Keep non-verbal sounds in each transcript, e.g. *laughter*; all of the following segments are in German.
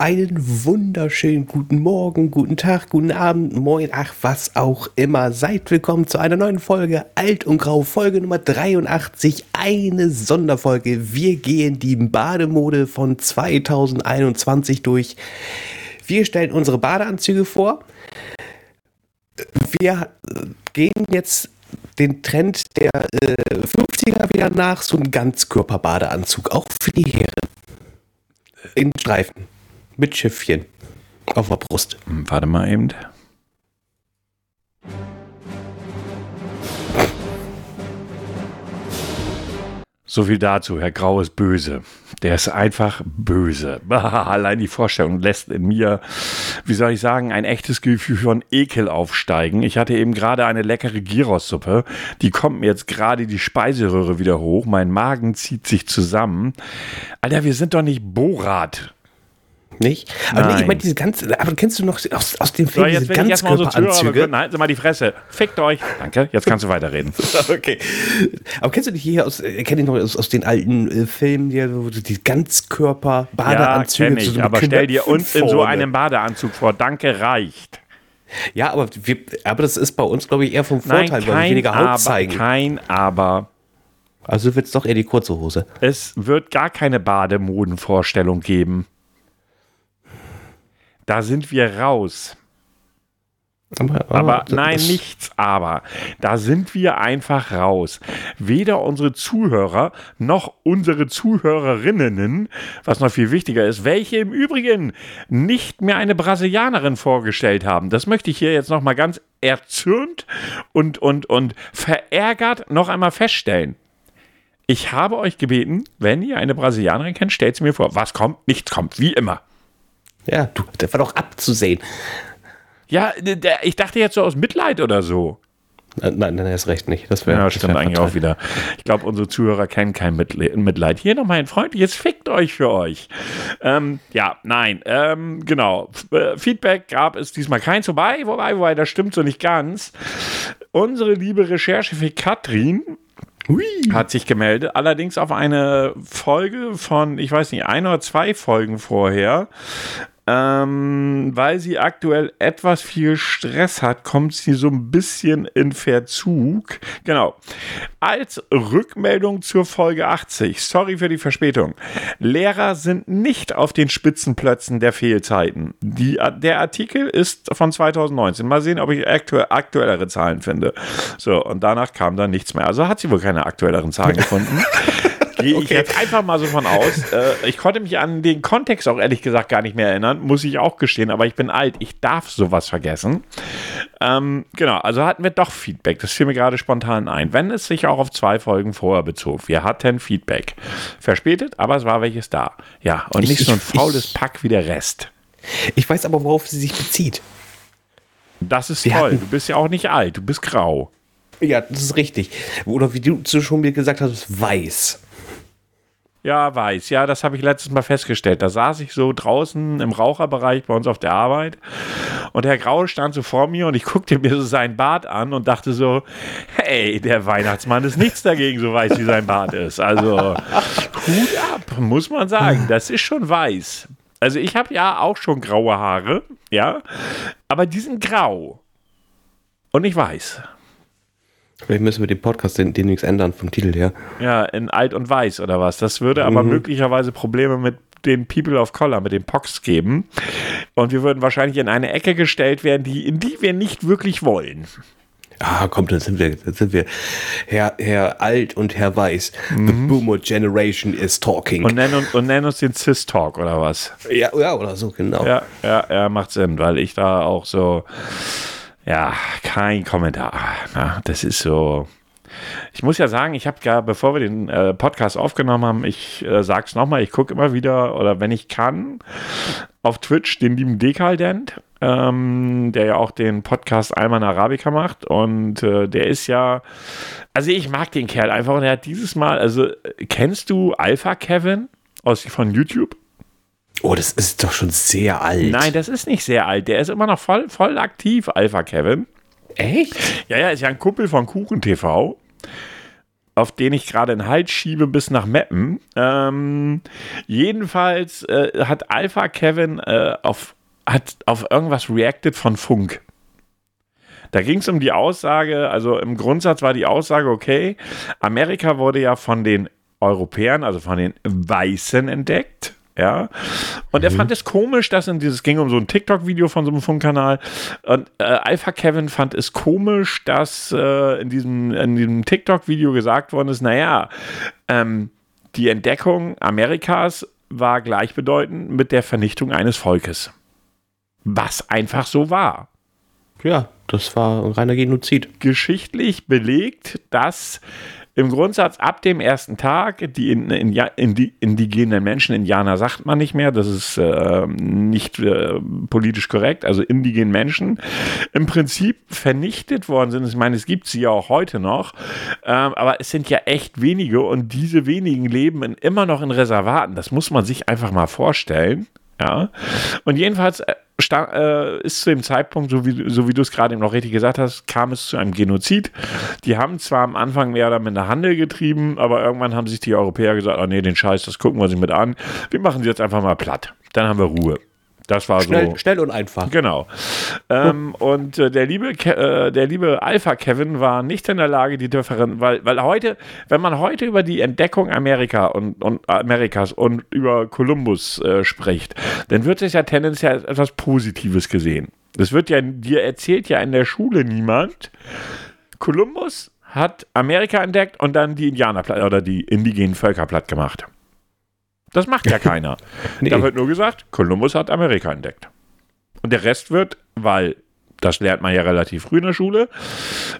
Einen wunderschönen guten Morgen, guten Tag, guten Abend, moin, ach, was auch immer. Seid willkommen zu einer neuen Folge Alt und Grau, Folge Nummer 83, eine Sonderfolge. Wir gehen die Bademode von 2021 durch. Wir stellen unsere Badeanzüge vor. Wir gehen jetzt den Trend der äh, 50er wieder nach, so ein Ganzkörperbadeanzug, auch für die Herren. In Streifen. Mit Schiffchen. Auf der Brust. Warte mal eben. So viel dazu. Herr Grau ist böse. Der ist einfach böse. *laughs* Allein die Vorstellung lässt in mir, wie soll ich sagen, ein echtes Gefühl von Ekel aufsteigen. Ich hatte eben gerade eine leckere Gyros-Suppe. Die kommt mir jetzt gerade die Speiseröhre wieder hoch. Mein Magen zieht sich zusammen. Alter, wir sind doch nicht Borat. Nicht? Aber nee, ich Nein. meine, diese ganze. Aber kennst du noch aus, aus dem So, Film jetzt diese. Ganzkörperanzüge? Nein, halt mal die Fresse. Fickt euch. Danke, jetzt kannst du weiterreden. *laughs* okay. Aber kennst du die hier aus, äh, ich noch aus, aus den alten äh, Filmen, die, wo du die Ganzkörper, Ja, kenn ich, so aber stell dir uns in so einem Badeanzug vor. Danke, reicht. Ja, aber, wir, aber das ist bei uns, glaube ich, eher vom Nein, Vorteil, weil wir weniger Haut aber, zeigen. kein aber. Also wird es doch eher die kurze Hose. Es wird gar keine Bademodenvorstellung geben. Da sind wir raus. Aber, Aber das- nein, nichts aber. Da sind wir einfach raus. Weder unsere Zuhörer noch unsere Zuhörerinnen, was noch viel wichtiger ist, welche im Übrigen nicht mehr eine Brasilianerin vorgestellt haben. Das möchte ich hier jetzt noch mal ganz erzürnt und, und, und verärgert noch einmal feststellen. Ich habe euch gebeten, wenn ihr eine Brasilianerin kennt, stellt sie mir vor. Was kommt? Nichts kommt, wie immer. Ja, du, das war doch abzusehen. Ja, der, ich dachte jetzt so aus Mitleid oder so. Äh, Nein, nein, erst recht nicht. Das wäre Ja, stimmt eigentlich auch wieder. Ich glaube, unsere Zuhörer kennen kein Mitle- Mitleid. Hier nochmal ein freundliches Fickt euch für euch. Ähm, ja, nein, ähm, genau. F äh, Feedback gab es diesmal keins. Wobei, wobei, wobei, das stimmt so nicht ganz. Unsere liebe Recherchefee Katrin hat sich gemeldet, allerdings auf eine Folge von, ich weiß nicht, ein oder zwei Folgen vorher. Ähm, weil sie aktuell etwas viel Stress hat, kommt sie so ein bisschen in Verzug. Genau. Als Rückmeldung zur Folge 80, sorry für die Verspätung. Lehrer sind nicht auf den Spitzenplätzen der Fehlzeiten. Die, der Artikel ist von 2019. Mal sehen, ob ich aktu aktuellere Zahlen finde. So, und danach kam dann nichts mehr. Also hat sie wohl keine aktuelleren Zahlen *laughs* gefunden. Gehe ich jetzt einfach mal so von aus. *laughs* Äh, ich konnte mich an den Kontext auch ehrlich gesagt gar nicht mehr erinnern, muss ich auch gestehen, aber ich bin alt, ich darf sowas vergessen. Ähm, genau, also hatten wir doch Feedback, das fiel mir gerade spontan ein, wenn es sich auch auf zwei Folgen vorher bezog. Wir hatten Feedback. Verspätet, aber es war welches da. Ja, und Ich- nicht so ein faules ich- Pack wie der Rest. Ich weiß aber, worauf sie sich bezieht. Das ist Wir toll. Du bist ja auch nicht alt, du bist grau. Ja, das ist richtig. Oder wie du schon mir gesagt hast, weiß. Ja, weiß. Ja, das habe ich letztes Mal festgestellt. Da saß ich so draußen im Raucherbereich bei uns auf der Arbeit und Herr Grau stand so vor mir und ich guckte mir so seinen Bart an und dachte so, hey, der Weihnachtsmann ist nichts dagegen, so weiß wie sein Bart ist. Also Hut ab, muss man sagen. Das ist schon weiß. Also ich habe ja auch schon graue Haare, ja, aber die sind grau und nicht weiß. Vielleicht müssen wir den Podcast den- demnächst ändern vom Titel her. Ja, in alt und weiß oder was. Das würde aber möglicherweise Probleme mit den People of Color, mit den Pox geben. Und wir würden wahrscheinlich in eine Ecke gestellt werden, die, in die wir nicht wirklich wollen. Ah, komm, dann sind wir, dann sind wir Herr, Herr Alt und Herr Weiß. The Boomer Generation is talking. Und nennen, uns- und nennen uns den Cis-Talk oder was. ja, ja, oder so, genau. Ja, ja, ja, macht Sinn, weil ich da auch so, ja, kein Kommentar. Na, das ist so. Ich muss ja sagen, ich habe gar, bevor wir den äh, Podcast aufgenommen haben, ich äh, sag's nochmal, ich gucke immer wieder, oder wenn ich kann, auf Twitch den lieben Dekaldent, ähm, der ja auch den Podcast Alman Arabica macht. Und äh, der ist ja, also ich mag den Kerl einfach und er hat dieses Mal, also kennst du Alpha Kevin aus von YouTube? Oh, das ist doch schon sehr alt. Nein, das ist nicht sehr alt. Der ist immer noch voll, voll aktiv, Alpha Kevin. Echt? Ja, ja, ist ja ein Kumpel von Kuchen TV. auf den ich gerade einen Halt schiebe bis nach Meppen. Ähm, jedenfalls äh, hat Alpha Kevin äh, auf, hat auf irgendwas reacted von Funk. Da ging es um die Aussage, also im Grundsatz war die Aussage, okay, Amerika wurde ja von den Europäern, also von den Weißen entdeckt. Ja. Und er mhm. fand es komisch, dass in dieses ging um so ein TikTok-Video von so einem Funkkanal. Und äh, Alpha Kevin fand es komisch, dass äh, in diesem, in diesem TikTok-Video gesagt worden ist, naja, ähm, die Entdeckung Amerikas war gleichbedeutend mit der Vernichtung eines Volkes. Was einfach so war. Ja, das war ein reiner Genozid. Geschichtlich belegt, dass im Grundsatz ab dem ersten Tag, die, in, in, in die indigenen Menschen, Indianer sagt man nicht mehr, das ist äh, nicht äh, politisch korrekt, also indigenen Menschen, im Prinzip vernichtet worden sind. Ich meine, es gibt sie ja auch heute noch, äh, aber es sind ja echt wenige und diese wenigen leben in, immer noch in Reservaten. Das muss man sich einfach mal vorstellen. Ja. Und jedenfalls äh, äh, ist zu dem Zeitpunkt, so wie, so wie du es gerade eben noch richtig gesagt hast, kam es zu einem Genozid. Die haben zwar am Anfang mehr oder minder Handel getrieben, aber irgendwann haben sich die Europäer gesagt, oh nee, den Scheiß, das gucken wir sich mit an. Wir machen sie jetzt einfach mal platt. Dann haben wir Ruhe. Das war schnell, so. Schnell und einfach. Genau. Ähm, und äh, der liebe, äh, der liebe Alpha Kevin war nicht in der Lage, die Differenz, weil, weil heute, wenn man heute über die Entdeckung Amerika und, und Amerikas und über Kolumbus äh, spricht, dann wird es ja tendenziell als etwas Positives gesehen. Das wird ja, dir erzählt ja in der Schule niemand. Kolumbus hat Amerika entdeckt und dann die Indianer oder die indigenen Völker platt gemacht. Das macht ja keiner. *laughs* nee. Da wird nur gesagt, Kolumbus hat Amerika entdeckt. Und der Rest wird, weil das lernt man ja relativ früh in der Schule,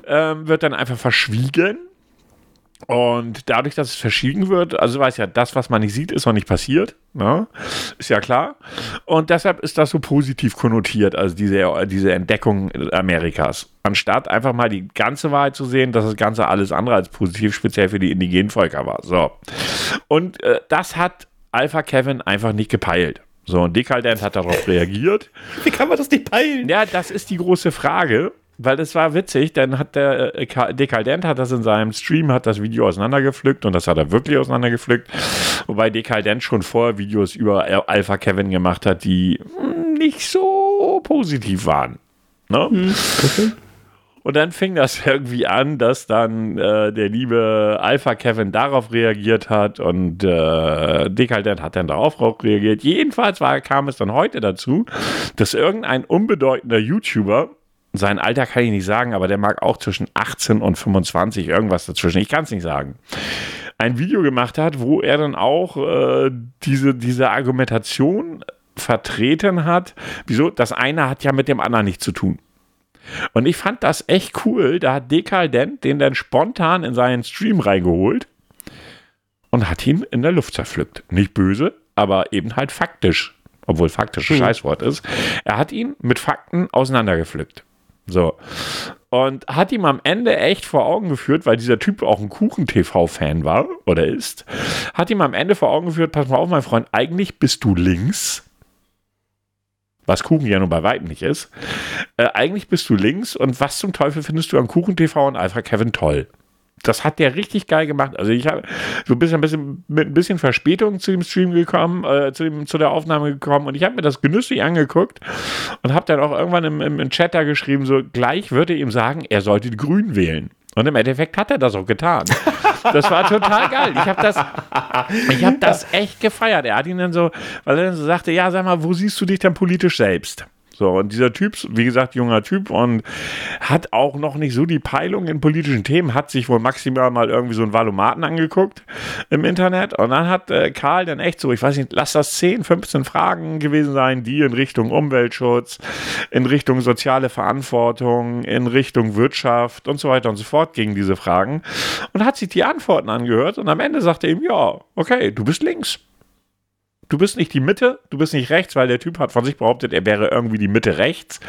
ähm, wird dann einfach verschwiegen. Und dadurch, dass es verschwiegen wird, also weiß ja, das, was man nicht sieht, ist noch nicht passiert. Ne? Ist ja klar. Und deshalb ist das so positiv konnotiert, also diese, diese Entdeckung Amerikas. Anstatt einfach mal die ganze Wahrheit zu sehen, dass das Ganze alles andere als positiv, speziell für die indigenen Völker war. So. Und äh, das hat Alpha Kevin einfach nicht gepeilt. So, und Dekadent hat darauf reagiert. *laughs* Wie kann man das nicht peilen? Ja, das ist die große Frage, weil das war witzig, dann hat der äh, Dekadent hat das in seinem Stream, hat das Video auseinandergepflückt und das hat er wirklich auseinandergepflückt, wobei Dekadent schon vorher Videos über Alpha Kevin gemacht hat, die hm, nicht so positiv waren. Ne? Hm, okay. Und dann fing das *laughs* irgendwie an, dass dann äh, der liebe Alpha Kevin darauf reagiert hat und äh, Dekadent hat dann darauf reagiert. Jedenfalls war, kam es dann heute dazu, dass irgendein unbedeutender YouTuber sein Alter kann ich nicht sagen, aber der mag auch zwischen 18 und 25, irgendwas dazwischen. Ich kann es nicht sagen. Ein Video gemacht hat, wo er dann auch äh, diese, diese Argumentation vertreten hat. Wieso? Das eine hat ja mit dem anderen nichts zu tun. Und ich fand das echt cool. Da hat Dekadent den dann spontan in seinen Stream reingeholt und hat ihn in der Luft zerpflückt. Nicht böse, aber eben halt faktisch. Obwohl faktisch ein mhm. Scheißwort ist. Er hat ihn mit Fakten auseinandergepflückt. So. Und hat ihm am Ende echt vor Augen geführt, weil dieser Typ auch ein Kuchen-TV-Fan war oder ist, hat ihm am Ende vor Augen geführt, pass mal auf, mein Freund, eigentlich bist du links was Kuchen ja nun bei weitem nicht ist. Äh, eigentlich bist du links und was zum Teufel findest du an Kuchen TV und Alpha Kevin toll? Das hat der richtig geil gemacht. Also ich habe so ein bisschen, ein bisschen mit ein bisschen Verspätung zu dem Stream gekommen, äh, zu, dem, zu der Aufnahme gekommen und ich habe mir das genüsslich angeguckt und habe dann auch irgendwann im, im, im Chat da geschrieben, so gleich würde ihm sagen, er sollte die Grünen wählen. Und im Endeffekt hat er das auch getan. Das war total geil. Ich habe das, hab das echt gefeiert. Er hat ihn dann so, weil er dann so sagte, ja, sag mal, wo siehst du dich denn politisch selbst? So, und dieser Typ, wie gesagt, junger Typ und hat auch noch nicht so die Peilung in politischen Themen, hat sich wohl maximal mal irgendwie so einen Valomaten angeguckt im Internet. Und dann hat äh, Karl dann echt so, ich weiß nicht, lass das 10, 15 Fragen gewesen sein, die in Richtung Umweltschutz, in Richtung soziale Verantwortung, in Richtung Wirtschaft und so weiter und so fort gingen diese Fragen. Und hat sich die Antworten angehört und am Ende sagte ihm, ja, okay, du bist links du bist nicht die Mitte, du bist nicht rechts, weil der Typ hat von sich behauptet, er wäre irgendwie die Mitte rechts.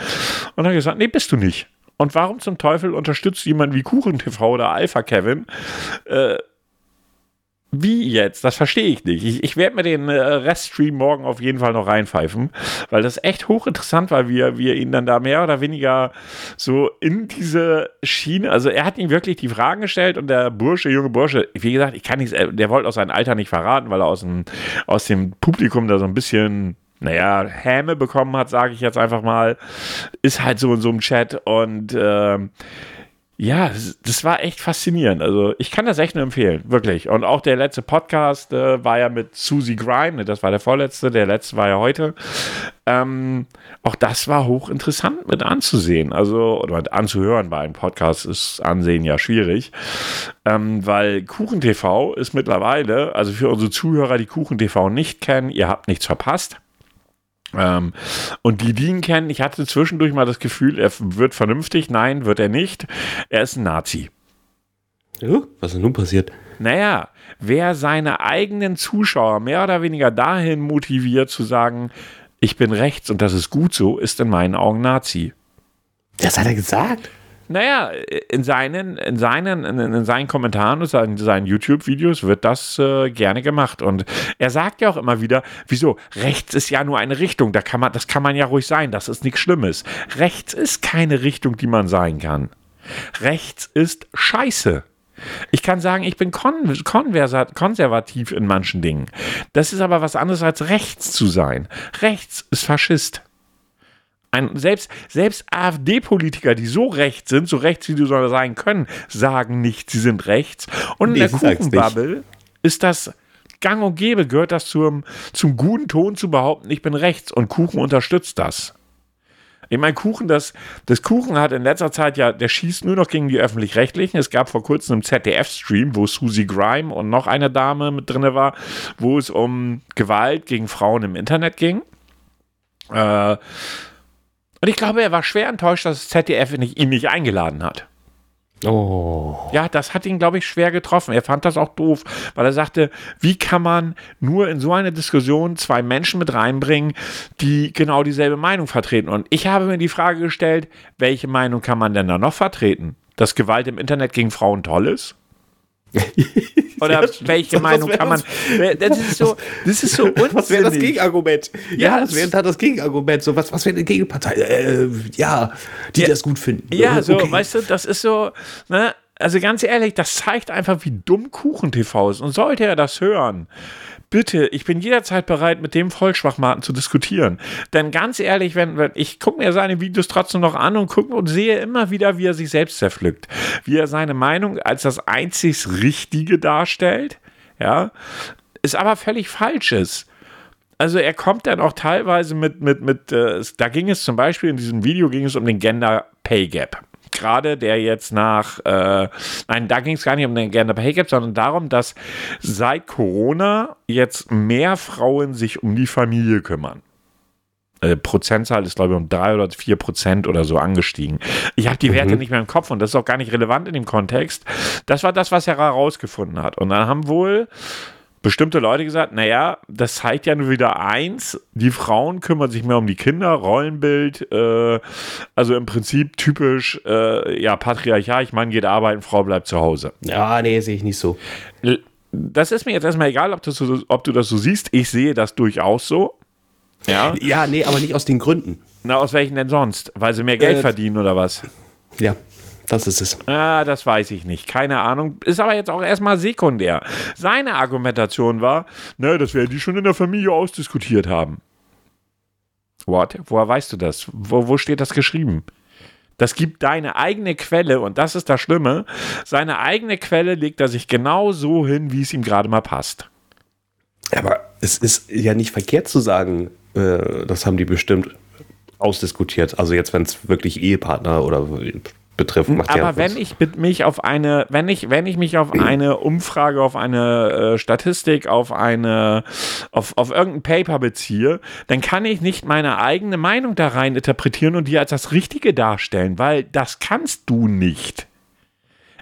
Und dann gesagt, nee, bist du nicht. Und warum zum Teufel unterstützt jemand wie Kuchen TV oder Alpha Kevin äh, wie jetzt? Das verstehe ich nicht. Ich, ich werde mir den äh, Reststream morgen auf jeden Fall noch reinpfeifen, weil das echt hochinteressant war, wie er, ihn dann da mehr oder weniger so in diese Schiene, also er hat ihm wirklich die Fragen gestellt und der Bursche, junge Bursche, wie gesagt, ich kann nicht, der wollte auch sein Alter nicht verraten, weil er aus dem, aus dem Publikum da so ein bisschen naja, Häme bekommen hat, sage ich jetzt einfach mal, ist halt so in so einem Chat und äh, ja, das, war echt faszinierend. Also ich kann das echt nur empfehlen, wirklich. Und auch der letzte Podcast äh, war ja mit Susie Grime, ne, das war der vorletzte, der letzte war ja heute. Ähm, auch das war hochinteressant mit anzusehen, also oder mit anzuhören. Bei einem Podcast ist Ansehen ja schwierig, ähm, weil KuchenTV ist mittlerweile, also für unsere Zuhörer, die KuchenTV nicht kennen, ihr habt nichts verpasst. Ähm, und die, die ihn kennen, ich hatte zwischendurch mal das Gefühl, er wird vernünftig. Nein, wird er nicht. Er ist ein Nazi. Ja, was ist denn nun passiert? Naja, wer seine eigenen Zuschauer mehr oder weniger dahin motiviert zu sagen, ich bin rechts und das ist gut so, ist in meinen Augen Nazi. Das hat er gesagt? Naja, in seinen, in seinen, in, seinen Kommentaren und seinen, seinen YouTube-Videos wird das äh, gerne gemacht. Und er sagt ja auch immer wieder, wieso? Rechts ist ja nur eine Richtung, da kann man, das kann man ja ruhig sein, das ist nichts Schlimmes. Rechts ist keine Richtung, die man sein kann. Rechts ist Scheiße. Ich kann sagen, ich bin kon konservativ in manchen Dingen. Das ist aber was anderes als rechts zu sein. Rechts ist Faschist. Ein, selbst selbst AfD-Politiker, die so rechts sind, so rechts wie du soll sein können, sagen nicht, sie sind rechts. Und in der Kuchenbubble ist das gang und gäbe, gehört das zum, zum guten Ton zu behaupten, ich bin rechts und Kuchen unterstützt das. Ich meine, Kuchen, das, das Kuchen hat in letzter Zeit ja, der schießt nur noch gegen die Öffentlich-Rechtlichen. Es gab vor kurzem einen ZDF-Stream, wo Susie Grime und noch eine Dame mit drin war, wo es um Gewalt gegen Frauen im Internet ging. Äh, und ich glaube, er war schwer enttäuscht, dass das ZDF ihn nicht eingeladen hat. Oh. Ja, das hat ihn, glaube ich, schwer getroffen. Er fand das auch doof, weil er sagte, wie kann man nur in so eine Diskussion zwei Menschen mit reinbringen, die genau dieselbe Meinung vertreten? Und ich habe mir die Frage gestellt, welche Meinung kann man denn da noch vertreten? Dass Gewalt im Internet gegen Frauen toll ist? *laughs* Oder ja, welche Meinung kann man. Das ist so, *laughs* das ist so *laughs* unsinnig. Was wäre das Gegenargument? Ja, ja das wäre dann das Gegenargument. So, was, was wäre eine Gegenpartei? Äh, ja, die ja, das gut finden. Ja, so, okay. weißt du, das ist so, ne? Also ganz ehrlich, das zeigt einfach, wie dumm Kuchen TV ist. Und sollte er das hören, bitte, ich bin jederzeit bereit, mit dem Vollschwachmaten zu diskutieren. Denn ganz ehrlich, wenn, wenn ich gucke mir seine Videos trotzdem noch an und gucke und sehe immer wieder, wie er sich selbst zerpflückt, wie er seine Meinung als das einzig Richtige darstellt, ja, ist aber völlig falsches. Also er kommt dann auch teilweise mit, mit, mit, äh, da ging es zum Beispiel in diesem Video ging es um den Gender Pay Gap gerade, der jetzt nach, äh, nein, da ging es gar nicht um den Gender Pay Gap, sondern darum, dass seit Corona jetzt mehr Frauen sich um die Familie kümmern. Äh, Prozentzahl ist, glaube ich, um drei oder vier Prozent oder so angestiegen. Ich habe die Werte mhm. nicht mehr im Kopf und das ist auch gar nicht relevant in dem Kontext. Das war das, was er herausgefunden hat. Und dann haben wohl bestimmte Leute gesagt, naja, das zeigt ja nur wieder eins, die Frauen kümmern sich mehr um die Kinder, Rollenbild, äh, also im Prinzip typisch, äh, ja, patriarchalisch, Mann geht arbeiten, Frau bleibt zu Hause. Ja, nee, sehe ich nicht so. Das ist mir jetzt erstmal egal, ob du, so, ob du das so siehst, ich sehe das durchaus so. Ja. ja, nee, aber nicht aus den Gründen. Na, aus welchen denn sonst? Weil sie mehr Geld äh, verdienen oder was? Ja. Das ist es. Ah, das weiß ich nicht. Keine Ahnung. Ist aber jetzt auch erstmal sekundär. Seine Argumentation war, ne, das werden die schon in der Familie ausdiskutiert haben. What? Woher weißt du das? Wo, wo steht das geschrieben? Das gibt deine eigene Quelle und das ist das Schlimme. Seine eigene Quelle legt er sich genau so hin, wie es ihm gerade mal passt. Aber es ist ja nicht verkehrt zu sagen, äh, das haben die bestimmt ausdiskutiert. Also jetzt, wenn es wirklich Ehepartner oder betrifft. Macht Aber wenn ich mich auf eine, wenn ich, wenn ich mich auf eine Umfrage, auf eine äh, Statistik, auf eine, auf, auf irgendein Paper beziehe, dann kann ich nicht meine eigene Meinung da rein interpretieren und die als das Richtige darstellen, weil das kannst du nicht.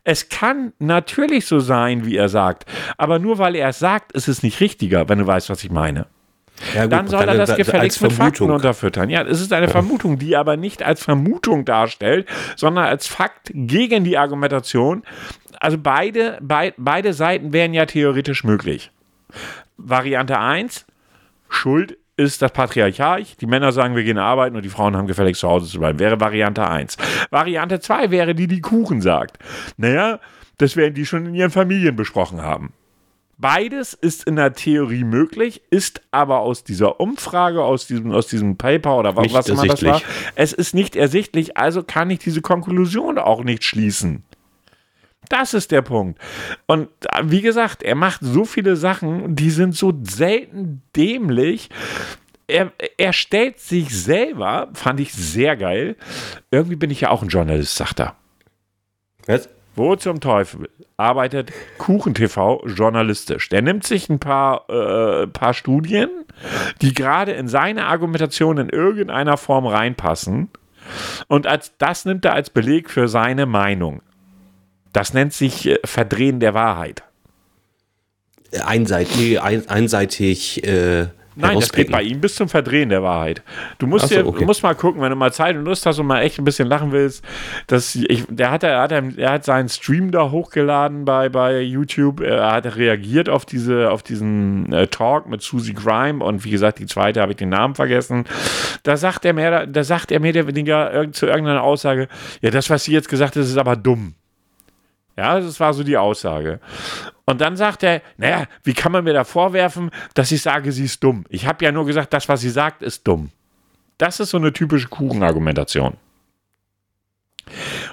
Es kann natürlich so sein, wie er sagt, aber nur weil er es sagt, ist es nicht richtiger, wenn du weißt, was ich meine. Ja, gut, dann soll er das gefälligst mit Fakten unterfüttern. Ja, es ist eine Vermutung, die aber nicht als Vermutung darstellt, sondern als Fakt gegen die Argumentation. also beide, bei, beide Seiten wären ja theoretisch möglich. Variante 1, Schuld ist das Patriarchat. Die Männer sagen, wir gehen arbeiten und die Frauen haben gefälligst zu Hause zu bleiben. Wäre Variante 1. Variante 2 wäre die, die Kuchen sagt. Naja, das werden die schon in ihren Familien besprochen haben. Beides ist in der Theorie möglich, ist aber aus dieser Umfrage, aus diesem, aus diesem Paper oder Nicht was immer das war, es ist nicht ersichtlich, also kann ich diese Konklusion auch nicht schließen. Das ist der Punkt. Und äh, wie gesagt, er macht so viele Sachen, die sind so selten dämlich. Er, er stellt sich selber, fand ich sehr geil. Irgendwie bin ich ja auch ein Journalist, sagt er. Was? Wo zum Teufel arbeitet KuchenTV journalistisch? Der nimmt sich ein paar, äh, paar Studien, die gerade in seine Argumentation in irgendeiner Form reinpassen. Und als, das nimmt er als Beleg für seine Meinung. Das nennt sich äh, Verdrehen der Wahrheit. Einseitig, ein, einseitig äh, Nein, das geht bei ihm bis zum Verdrehen der Wahrheit. Du musst, so, dir, okay. musst mal gucken, wenn du mal Zeit und Lust hast und mal echt ein bisschen lachen willst. Dass ich, der hat, er hat, er hat seinen Stream da hochgeladen bei, bei YouTube. Er hat reagiert auf, diese, auf diesen äh, Talk mit Susie Grime und wie gesagt, die zweite habe ich den Namen vergessen. Da sagt er mehr, da sagt er mehr oder weniger zu irgendeiner Aussage, ja, das, was sie jetzt gesagt hat, ist aber dumm. Ja, das war so die Aussage. Und dann sagt er, naja, wie kann man mir da vorwerfen, dass ich sage, sie ist dumm? Ich habe ja nur gesagt, das, was sie sagt, ist dumm. Das ist so eine typische Kuchenargumentation.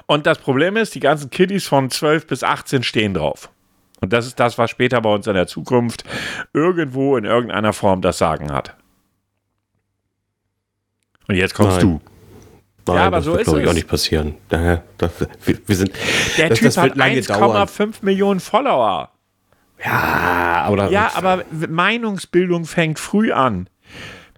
Und das Problem ist, die ganzen Kiddies von 12 bis 18 stehen drauf. Und das ist das, was später bei uns in der Zukunft irgendwo in irgendeiner Form das Sagen hat. Und jetzt kommst Nein. du. Nein, Ja, aber das so wird, glaube ich, es. auch nicht passieren. Das, wir, wir sind, Der das, Typ das hat lange dauern. 1,5 Millionen Follower. Ja, oder Ja, aber Meinungsbildung fängt früh an.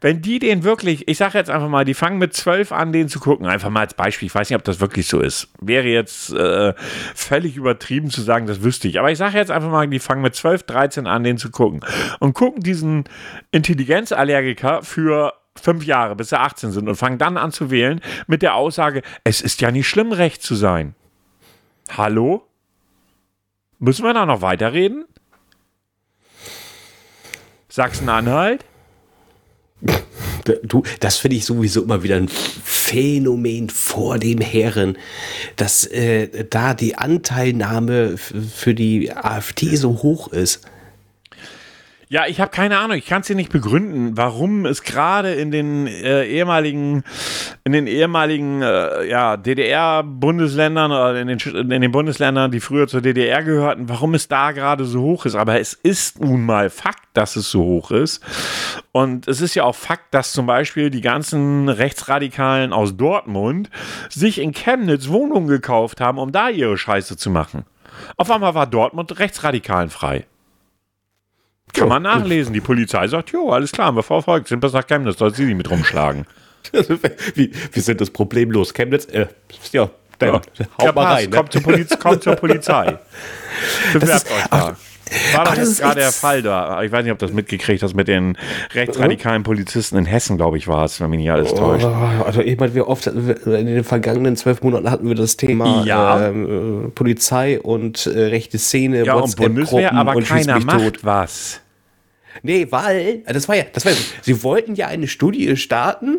Wenn die den wirklich, ich sage jetzt einfach mal, die fangen mit zwölf an, den zu gucken. Einfach mal als Beispiel. Ich weiß nicht, ob das wirklich so ist. Wäre jetzt äh, völlig übertrieben zu sagen, das wüsste ich. Aber ich sage jetzt einfach mal, die fangen mit 12, 13 an, den zu gucken. Und gucken diesen Intelligenzallergiker für fünf Jahre, bis sie 18 sind und fangen dann an zu wählen mit der Aussage, es ist ja nicht schlimm, recht zu sein. Hallo? Müssen wir da noch weiterreden? Sachsen-Anhalt? Du, das finde ich sowieso immer wieder ein Phänomen vor dem Herren, dass äh, da die Anteilnahme für die AfD so hoch ist. Ja, ich habe keine Ahnung. Ich kann es dir nicht begründen, warum es gerade in den äh, ehemaligen, in den ehemaligen äh, ja, DDR-Bundesländern oder in den, in den Bundesländern, die früher zur DDR gehörten, warum es da gerade so hoch ist. Aber es ist nun mal Fakt, dass es so hoch ist. Und es ist ja auch Fakt, dass zum Beispiel die ganzen Rechtsradikalen aus Dortmund sich in Chemnitz Wohnungen gekauft haben, um da ihre Scheiße zu machen. Auf einmal war Dortmund rechtsradikalen frei. Kann man nachlesen. Die Polizei sagt, jo, alles klar, haben wir verfolgt, sind bis nach Chemnitz, soll sie nicht mit rumschlagen. *laughs* wie, wir sind das problemlos. Chemnitz, äh, ja, dann Ja, haut ja, mal rein. Ne? kommt, zur Poliz kommt zur Polizei. *laughs* Bewerbt euch ach, da. War doch das jetzt gerade der Fall da. Ich weiß nicht, ob du das mitgekriegt hast mit den rechtsradikalen Polizisten in Hessen, glaube ich, war es, wenn mich nicht alles täuscht. Oh, also ich meine, wie oft in den vergangenen zwölf Monaten hatten wir das Thema Ja. ähm, äh, Polizei und äh, rechte Szene, Ja, und Bundeswehr, aber und keiner macht tot. was. Nee, weil, das war ja, das war ja, sie wollten ja eine Studie starten,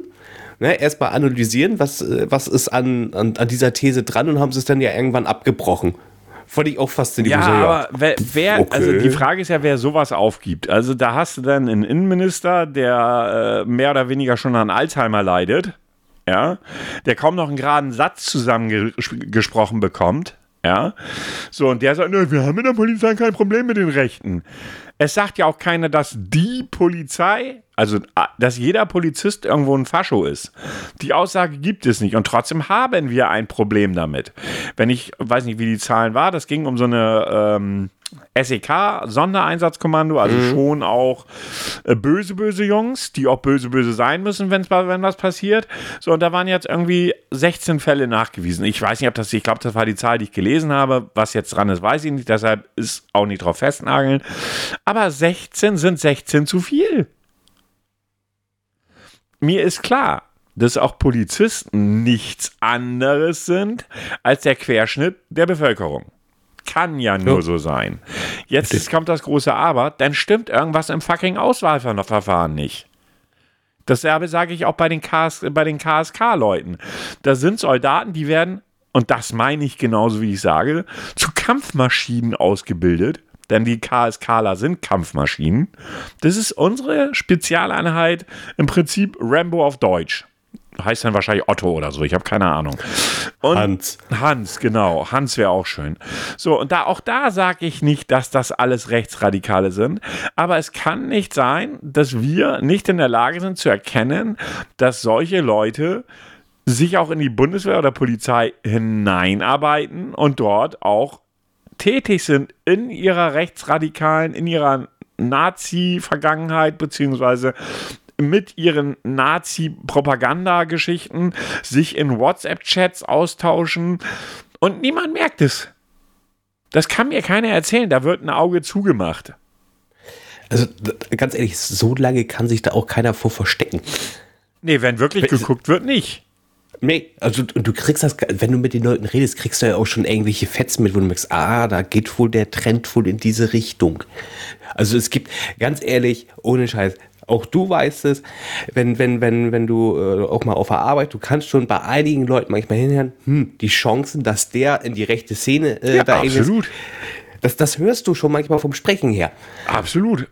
ne, erstmal analysieren, was, äh, was ist an, an, an dieser These dran und haben sie es dann ja irgendwann abgebrochen. Fand ich auch faszinierend. Ja, aber wer, wer Okay. also die Frage ist ja, wer sowas aufgibt. Also da hast du dann einen Innenminister, der äh, mehr oder weniger schon an Alzheimer leidet, ja, der kaum noch einen geraden Satz zusammengesprochen bekommt, ja. So, und der sagt, wir haben in der Polizei kein Problem mit den Rechten. Es sagt ja auch keiner, dass die Polizei, also dass jeder Polizist irgendwo ein Fascho ist. Die Aussage gibt es nicht und trotzdem haben wir ein Problem damit. Wenn ich weiß nicht, wie die Zahlen war, das ging um so eine ähm, SEK, Sondereinsatzkommando, also schon auch äh, böse, böse Jungs, die auch böse, böse sein müssen, wenn's, wenn was passiert. So, und da waren jetzt irgendwie 16 Fälle nachgewiesen. Ich weiß nicht, ob das, ich glaube, das war die Zahl, die ich gelesen habe. Was jetzt dran ist, weiß ich nicht, deshalb ist auch nicht drauf festnageln. Aber 16 sind 16 zu viel. Mir ist klar, dass auch Polizisten nichts anderes sind als der Querschnitt der Bevölkerung. kann ja nur Ja. so sein. Jetzt kommt das große Aber, dann stimmt irgendwas im fucking Auswahlverfahren nicht. Dasselbe sage ich auch bei den, KS, bei den KSK-Leuten. Da sind Soldaten, die werden, und das meine ich genauso wie ich sage, zu Kampfmaschinen ausgebildet. Denn die KSKler sind Kampfmaschinen. Das ist unsere Spezialeinheit, im Prinzip Rambo auf Deutsch. Heißt dann wahrscheinlich Otto oder so, ich habe keine Ahnung. Und Hans. Hans, genau. Hans wäre auch schön. So, und da auch da sage ich nicht, dass das alles Rechtsradikale sind, aber es kann nicht sein, dass wir nicht in der Lage sind zu erkennen, dass solche Leute sich auch in die Bundeswehr oder Polizei hineinarbeiten und dort auch tätig sind in ihrer rechtsradikalen, in ihrer Nazi-Vergangenheit, beziehungsweise mit ihren Nazi-Propagandageschichten sich in WhatsApp-Chats austauschen und niemand merkt es. Das kann mir keiner erzählen, da wird ein Auge zugemacht. Also ganz ehrlich, so lange kann sich da auch keiner vor verstecken. Nee, wenn wirklich geguckt wird, nicht. Nee, also du, kriegst das, wenn du mit den Leuten redest, kriegst du ja auch schon irgendwelche Fetzen mit, wo du merkst, ah, da geht wohl der Trend wohl in diese Richtung. Also es gibt, ganz ehrlich, ohne Scheiß, auch du weißt es, wenn, wenn, wenn, wenn du äh, auch mal auf der Arbeit, du kannst schon bei einigen Leuten manchmal hinhören, hm, die Chancen, dass der in die rechte Szene äh, Ja, da irgendwas- absolut. Das, das hörst du schon manchmal vom Sprechen her. Absolut.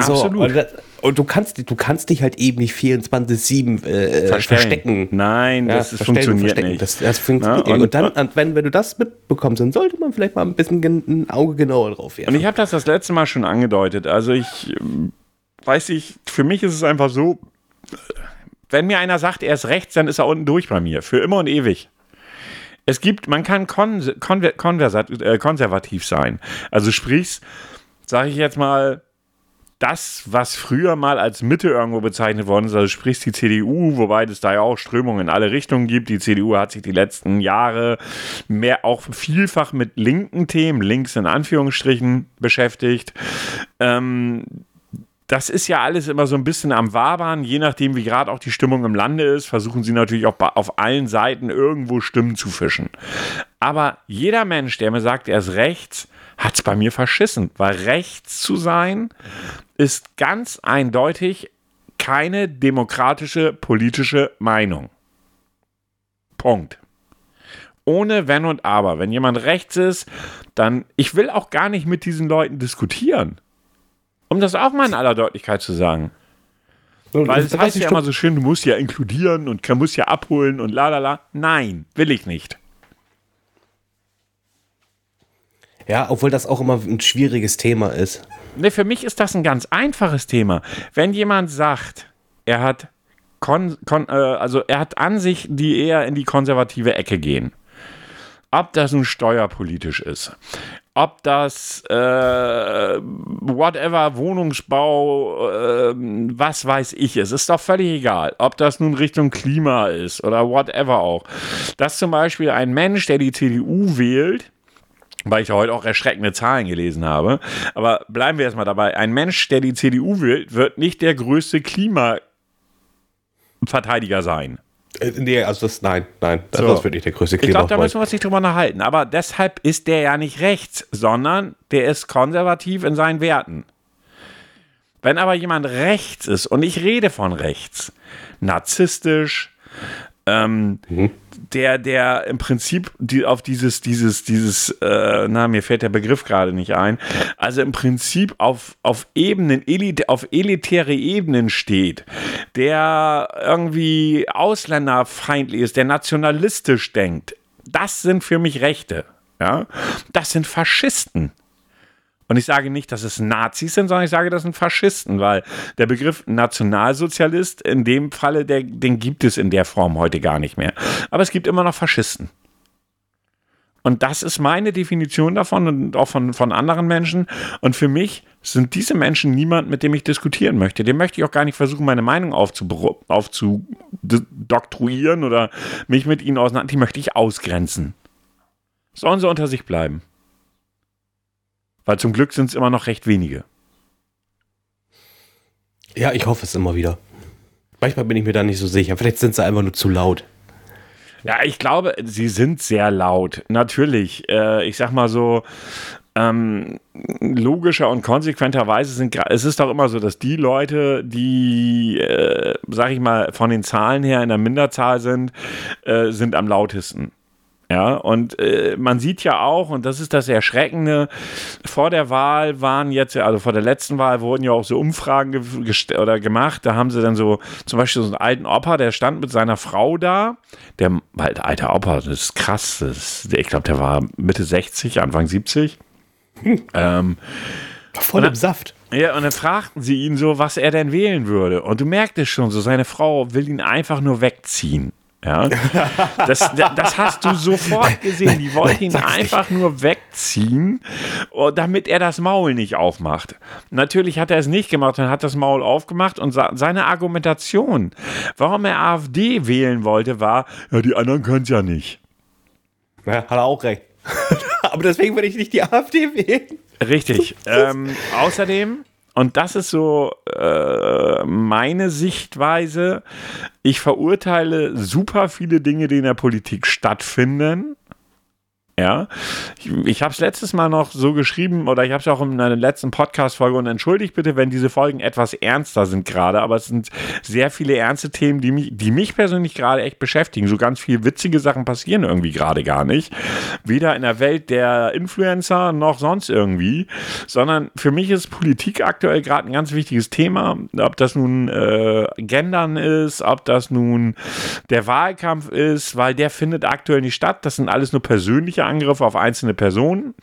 So, *coughs* absolut. Und, das, und du kannst, du kannst dich halt eben nicht 24-7 äh, verstecken. Nein, Ja, das ist, funktioniert verstecken. nicht. Das, das funktioniert nicht. und- Und dann, und wenn, wenn du das mitbekommst, dann sollte man vielleicht mal ein bisschen ein Auge genauer drauf werfen. Und ich habe das das letzte Mal schon angedeutet. Also ich ähm, weiß ich, für mich ist es einfach so, wenn mir einer sagt, er ist rechts, dann ist er unten durch bei mir. Für immer und ewig. Es gibt, man kann kon konver äh, konservativ sein. Also sprich, sage ich jetzt mal, das, was früher mal als Mitte irgendwo bezeichnet worden ist, also sprich die CDU, wobei es da ja auch Strömungen in alle Richtungen gibt. Die CDU hat sich die letzten Jahre mehr auch vielfach mit linken Themen, links in Anführungsstrichen, beschäftigt. Ähm, das ist ja alles immer so ein bisschen am Wabern, je nachdem, wie gerade auch die Stimmung im Lande ist, versuchen sie natürlich auch auf allen Seiten irgendwo Stimmen zu fischen. Aber jeder Mensch, der mir sagt, er ist rechts, hat es bei mir verschissen, weil rechts zu sein ist ganz eindeutig keine demokratische politische Meinung. Punkt. Ohne Wenn und Aber. Wenn jemand rechts ist, dann, ich will auch gar nicht mit diesen Leuten diskutieren. Um das auch mal in aller Deutlichkeit zu sagen. Weil es Was heißt ja immer so schön, du musst ja inkludieren und musst ja abholen und la la la. Nein, will ich nicht. Ja, obwohl das auch immer ein schwieriges Thema ist. Nee, für mich ist das ein ganz einfaches Thema. Wenn jemand sagt, er hat, kon, kon, äh, also er hat Ansichten, die eher in die konservative Ecke gehen, ob das nun steuerpolitisch ist, ob das äh, whatever Wohnungsbau, äh, was weiß ich ist, ist doch völlig egal. Ob das nun Richtung Klima ist oder whatever auch. Dass zum Beispiel ein Mensch, der die CDU wählt, weil ich heute auch erschreckende Zahlen gelesen habe. Aber bleiben wir erstmal dabei. Ein Mensch, der die CDU wählt, wird nicht der größte Klimaverteidiger sein. Äh, nee, also das, nein, nein, das So. ist wirklich der größte Ich glaube, da müssen wir uns nicht drüber unterhalten. Aber deshalb ist der ja nicht rechts, sondern der ist konservativ in seinen Werten. Wenn aber jemand rechts ist, und ich rede von rechts, narzisstisch, ähm, der, der im Prinzip die, auf dieses, dieses, dieses, äh, na, mir fällt der Begriff gerade nicht ein, also im Prinzip auf, auf Ebenen, Elite, auf elitäre Ebenen steht, der irgendwie ausländerfeindlich ist, der nationalistisch denkt, das sind für mich Rechte. Ja? Das sind Faschisten. Und ich sage nicht, dass es Nazis sind, sondern ich sage, das sind Faschisten, weil der Begriff Nationalsozialist in dem Falle, der, den gibt es in der Form heute gar nicht mehr. Aber es gibt immer noch Faschisten. Und das ist meine Definition davon und auch von, von anderen Menschen. Und für mich sind diese Menschen niemand, mit dem ich diskutieren möchte. Dem möchte ich auch gar nicht versuchen, meine Meinung aufzudoktroyieren oder mich mit ihnen auseinander. Die möchte ich ausgrenzen. Sollen sie unter sich bleiben. Weil zum Glück sind es immer noch recht wenige. Ja, ich hoffe es immer wieder. Manchmal bin ich mir da nicht so sicher. Vielleicht sind sie einfach nur zu laut. Ja, ich glaube, sie sind sehr laut. Natürlich. Äh, ich sag mal so, ähm, logischer und konsequenterweise sind es ist doch immer so, dass die Leute, die, äh, sag ich mal, von den Zahlen her in der Minderzahl sind, äh, sind am lautesten. Ja, und äh, man sieht ja auch, und das ist das Erschreckende, vor der Wahl waren jetzt, also vor der letzten Wahl wurden ja auch so Umfragen ge oder gemacht. Da haben sie dann so zum Beispiel so einen alten Opa, der stand mit seiner Frau da. Der alter Opa, das ist krass. Das ist, ich glaube, der war Mitte 60, Anfang 70. Hm. Ähm, Voll im Saft. Ja, und dann fragten sie ihn so, was er denn wählen würde. Und du merktest schon so, seine Frau will ihn einfach nur wegziehen. Ja, das, das hast du sofort gesehen. Die wollte ihn einfach nur wegziehen, oh, damit er das Maul nicht aufmacht. Natürlich hat er es nicht gemacht und hat das Maul aufgemacht und seine Argumentation, warum er AfD wählen wollte, war, ja, die anderen können es ja nicht. Ja, hat er auch recht. *laughs* Aber deswegen würde ich nicht die AfD wählen. Richtig. *laughs* ähm, außerdem und das ist so äh, meine Sichtweise. Ich verurteile super viele Dinge, die in der Politik stattfinden. Ja, ich, ich habe es letztes Mal noch so geschrieben oder ich habe es auch in einer letzten Podcast-Folge und entschuldigt bitte, wenn diese Folgen etwas ernster sind gerade, aber es sind sehr viele ernste Themen, die mich, die mich persönlich gerade echt beschäftigen. So ganz viele witzige Sachen passieren irgendwie gerade gar nicht. Weder in der Welt der Influencer noch sonst irgendwie, sondern für mich ist Politik aktuell gerade ein ganz wichtiges Thema. Ob das nun äh, Gendern ist, ob das nun der Wahlkampf ist, weil der findet aktuell nicht statt. Das sind alles nur persönliche Angriffe auf einzelne Personen.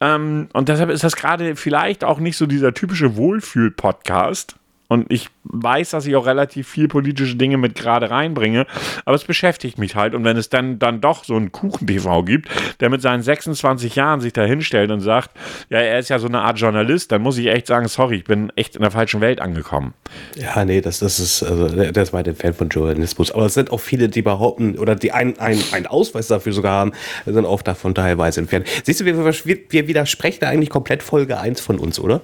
Ähm, und deshalb ist das gerade vielleicht auch nicht so dieser typische Wohlfühl-Podcast. Und ich weiß, dass ich auch relativ viel politische Dinge mit gerade reinbringe, aber es beschäftigt mich halt. Und wenn es dann, dann doch so einen Kuchen-TV gibt, der mit seinen 26 Jahren sich da hinstellt und sagt, ja, er ist ja so eine Art Journalist, dann muss ich echt sagen, sorry, ich bin echt in der falschen Welt angekommen. Ja, nee, das, das ist, also, der ist mein Fan von Journalismus. Aber es sind auch viele, die behaupten, oder die einen ein Ausweis dafür sogar haben, sind auch davon teilweise entfernt. Siehst du, wir, wir widersprechen eigentlich komplett Folge 1 von uns, oder?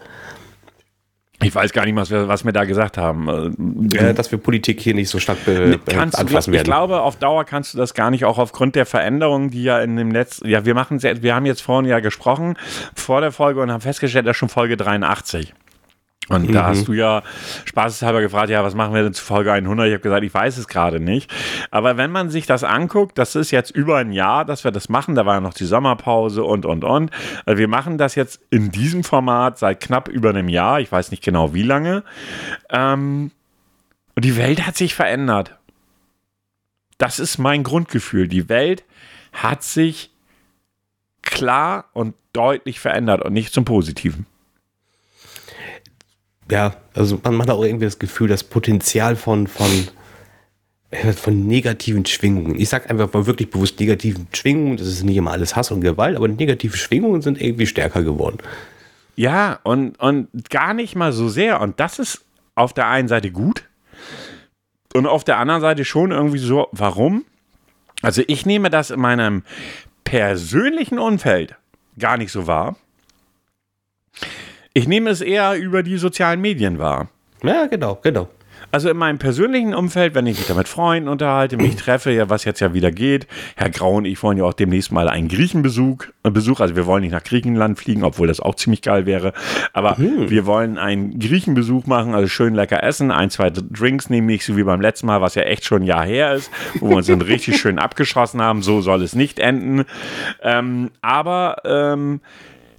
Ich weiß gar nicht, was wir, was wir da gesagt haben. Äh, dass wir Politik hier nicht so stark be kannst anfassen werden. Ich glaube, auf Dauer kannst du das gar nicht, auch aufgrund der Veränderungen, die ja in dem letzten, ja, wir machen, wir haben jetzt vorhin ja gesprochen vor der Folge und haben festgestellt, dass schon Folge 83. Und mhm. da hast du ja spaßeshalber gefragt, ja, was machen wir denn zu Folge 100? Ich habe gesagt, ich weiß es gerade nicht. Aber wenn man sich das anguckt, das ist jetzt über ein Jahr, dass wir das machen. Da war ja noch die Sommerpause und, und, und. Also wir machen das jetzt in diesem Format seit knapp über einem Jahr. Ich weiß nicht genau wie lange. Ähm, und die Welt hat sich verändert. Das ist mein Grundgefühl. Die Welt hat sich klar und deutlich verändert und nicht zum Positiven ja, also man, hat auch irgendwie das Gefühl, das Potenzial von, von, von negativen Schwingungen. Ich sage einfach mal wirklich bewusst negativen Schwingungen. Das ist nicht immer alles Hass und Gewalt, aber negative Schwingungen sind irgendwie stärker geworden. Ja, und, und gar nicht mal so sehr. Und das ist auf der einen Seite gut und auf der anderen Seite schon irgendwie so, warum? Also ich nehme das in meinem persönlichen Umfeld gar nicht so wahr. Ich nehme es eher über die sozialen Medien wahr. Ja, genau, genau. Also in meinem persönlichen Umfeld, wenn ich mich da mit Freunden unterhalte, mich *clears throat* treffe, ja, was jetzt ja wieder geht. Herr Grau und ich wollen ja auch demnächst mal einen Griechenbesuch, äh, Besuch, also wir wollen nicht nach Griechenland fliegen, obwohl das auch ziemlich geil wäre. Aber mhm. wir wollen einen Griechenbesuch machen, also schön lecker essen, ein, zwei Drinks nehmen, nicht so wie beim letzten Mal, was ja echt schon ein Jahr her ist, wo wir uns dann richtig *laughs* schön abgeschossen haben. So soll es nicht enden. Ähm, aber ähm,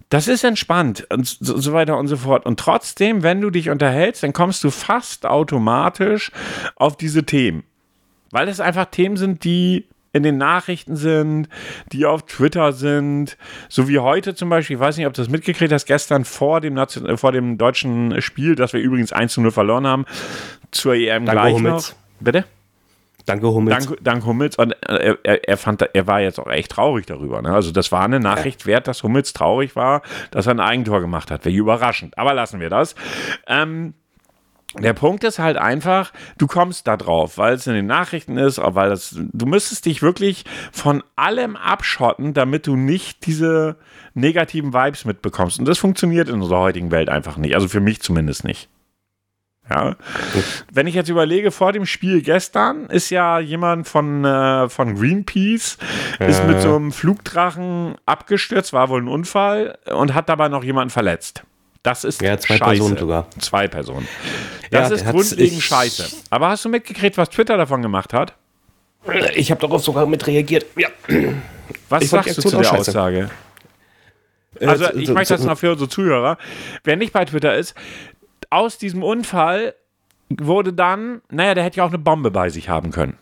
das ist entspannt und so, so, weiter und so fort. Und trotzdem, wenn du dich unterhältst, dann kommst du fast automatisch auf diese Themen. Weil es einfach Themen sind, die in den Nachrichten sind, die auf Twitter sind, so wie heute zum Beispiel, ich weiß nicht, ob du das mitgekriegt hast, gestern vor dem, Nation vor dem deutschen Spiel, das wir übrigens 1 zu 0 verloren haben, zur EM Danke, gleich noch. Bitte? Danke Hummels. Danke, danke Hummels. Und äh, er, er, fand, er war jetzt auch echt traurig darüber. Ne? Also das war eine Nachricht ja. wert, dass Hummels traurig war, dass er ein Eigentor gemacht hat. Wäre überraschend. Aber lassen wir das. Ähm, der Punkt ist halt einfach, du kommst da drauf, weil es in den Nachrichten ist, weil das, du müsstest dich wirklich von allem abschotten, damit du nicht diese negativen Vibes mitbekommst. Und das funktioniert in unserer heutigen Welt einfach nicht. Also für mich zumindest nicht. Ja. Wenn ich jetzt überlege, vor dem Spiel gestern ist ja jemand von, äh, von Greenpeace, ist mit so einem Flugdrachen abgestürzt, war wohl ein Unfall und hat dabei noch jemanden verletzt. Das ist Ja, zwei scheiße. Personen sogar. Zwei Personen. Das Ja, ist grundlegend ich- scheiße. Aber hast du mitgekriegt, was Twitter davon gemacht hat? Ich habe darauf sogar mit reagiert. Ja. Was Ich sagst du zu der scheiße. Aussage? Also Äh, ich so- möchte das noch für unsere Zuhörer. Wer nicht bei Twitter ist, aus diesem Unfall wurde dann, naja, der hätte ja auch eine Bombe bei sich haben können.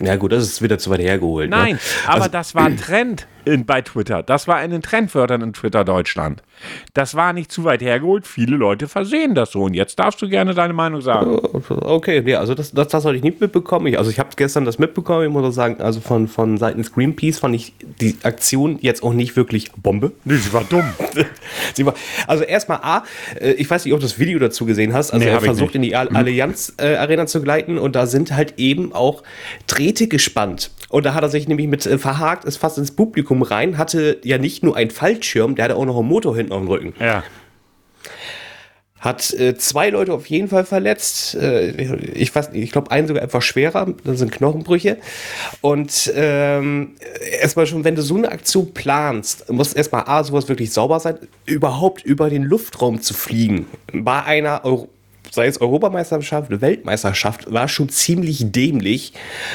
Ja, gut, das ist wieder zu weit hergeholt. Nein, Ne? aber Also- das war ein Trend in, bei Twitter. Das war in den Trendwörtern in Twitter Deutschland. Das war nicht zu weit hergeholt. Viele Leute versehen das so. Und jetzt darfst du gerne deine Meinung sagen. Okay, ja, also das, das, das habe ich nicht mitbekommen. Ich, also ich habe gestern das mitbekommen. Ich muss auch sagen, also von, von seitens Greenpeace fand ich die Aktion jetzt auch nicht wirklich Bombe. Nee, sie war dumm. *laughs* Sie war, also erstmal A, äh, ich weiß nicht, ob du das Video dazu gesehen hast. Also Nee, er versucht in die Al- Allianz äh, Arena zu gleiten und da sind halt eben auch Drähte gespannt. Und da hat er sich nämlich mit äh, verhakt, ist fast ins Publikum rein, hatte ja nicht nur einen Fallschirm, der hatte auch noch einen Motor hinten auf dem Rücken. Ja. Hat äh, zwei Leute auf jeden Fall verletzt. Äh, ich weiß nicht, ich glaube, einen sogar etwas schwerer. Das sind Knochenbrüche. Und ähm, erstmal schon, wenn du so eine Aktion planst, muss erstmal A, sowas wirklich sauber sein, überhaupt über den Luftraum zu fliegen. Bei einer Euro sei es Europameisterschaft Weltmeisterschaft, war schon ziemlich dämlich,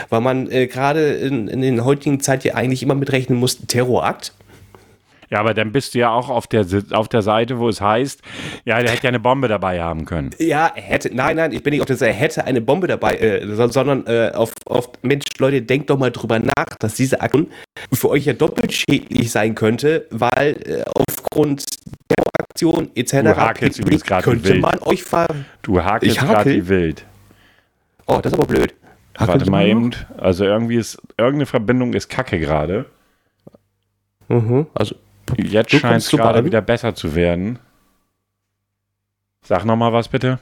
weil man äh, gerade in, in den heutigen Zeit ja eigentlich immer mitrechnen muss, Terrorakt. Ja, aber dann bist du ja auch auf der, auf der Seite, wo es heißt, ja, der hätte ja eine Bombe dabei haben können. Ja, er hätte, nein, nein, ich bin nicht auf der Seite, er hätte eine Bombe dabei, äh, so- sondern äh, auf, auf, Mensch, Leute, denkt doch mal drüber nach, dass diese Aktion für euch ja doppelt schädlich sein könnte, weil äh, aufgrund der Aktion etc. Du hakelst übrigens könnte wild. man euch ver... Du hakelst gerade hakel? wie wild. Oh, das ist aber blöd. Warte mal eben. Also irgendwie ist, irgendeine Verbindung ist kacke gerade. Mhm, also, Jetzt Du scheint es gerade wieder besser zu werden. Sag noch mal was bitte.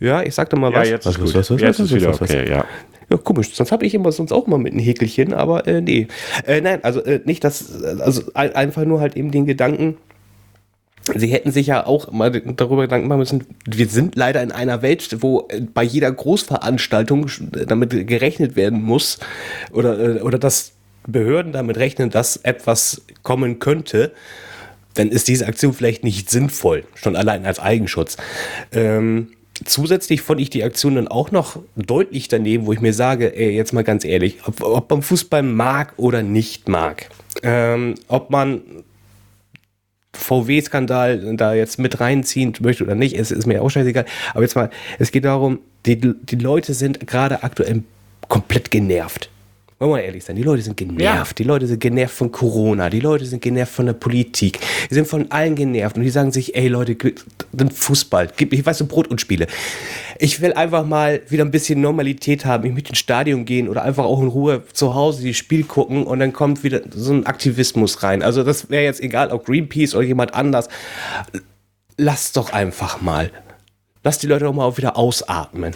ja, ich sag doch mal Ja, was. jetzt was, ist gut. was, was, Jetzt was, ist wieder was, was, was. okay, ja. Ja, komisch. Sonst habe ich immer sonst auch immer mit einem Häkelchen, aber äh, nee. Äh, nein, also äh, nicht das, also ein, einfach nur halt eben den Gedanken, sie hätten sich ja auch mal darüber Gedanken machen müssen, wir sind leider in einer Welt, wo äh, bei jeder Großveranstaltung damit gerechnet werden muss oder, äh, oder dass Behörden damit rechnen, dass etwas kommen könnte. Dann ist diese Aktion vielleicht nicht sinnvoll, schon allein als Eigenschutz. Ähm, zusätzlich fand ich die Aktion dann auch noch deutlich daneben, wo ich mir sage, ey, jetzt mal ganz ehrlich, ob, ob man Fußball mag oder nicht mag, ähm, ob man VW-Skandal da jetzt mit reinziehen möchte oder nicht, es ist mir auch scheißegal. Aber jetzt mal, es geht darum, die, die Leute sind gerade aktuell komplett genervt. Wollen wir mal ehrlich sein, die Leute sind genervt. Ja. Die Leute sind genervt von Corona. Die Leute sind genervt von der Politik. Die sind von allen genervt. Und die sagen sich, ey Leute, den Fußball, gib ich weiß so Brot und Spiele. Ich will einfach mal wieder ein bisschen Normalität haben. Ich möchte ins Stadion gehen oder einfach auch in Ruhe zu Hause die Spiel gucken und dann kommt wieder so ein Aktivismus rein. Also das wäre jetzt egal, ob Greenpeace oder jemand anders. Lasst doch einfach mal. Lasst die Leute doch mal auch wieder ausatmen.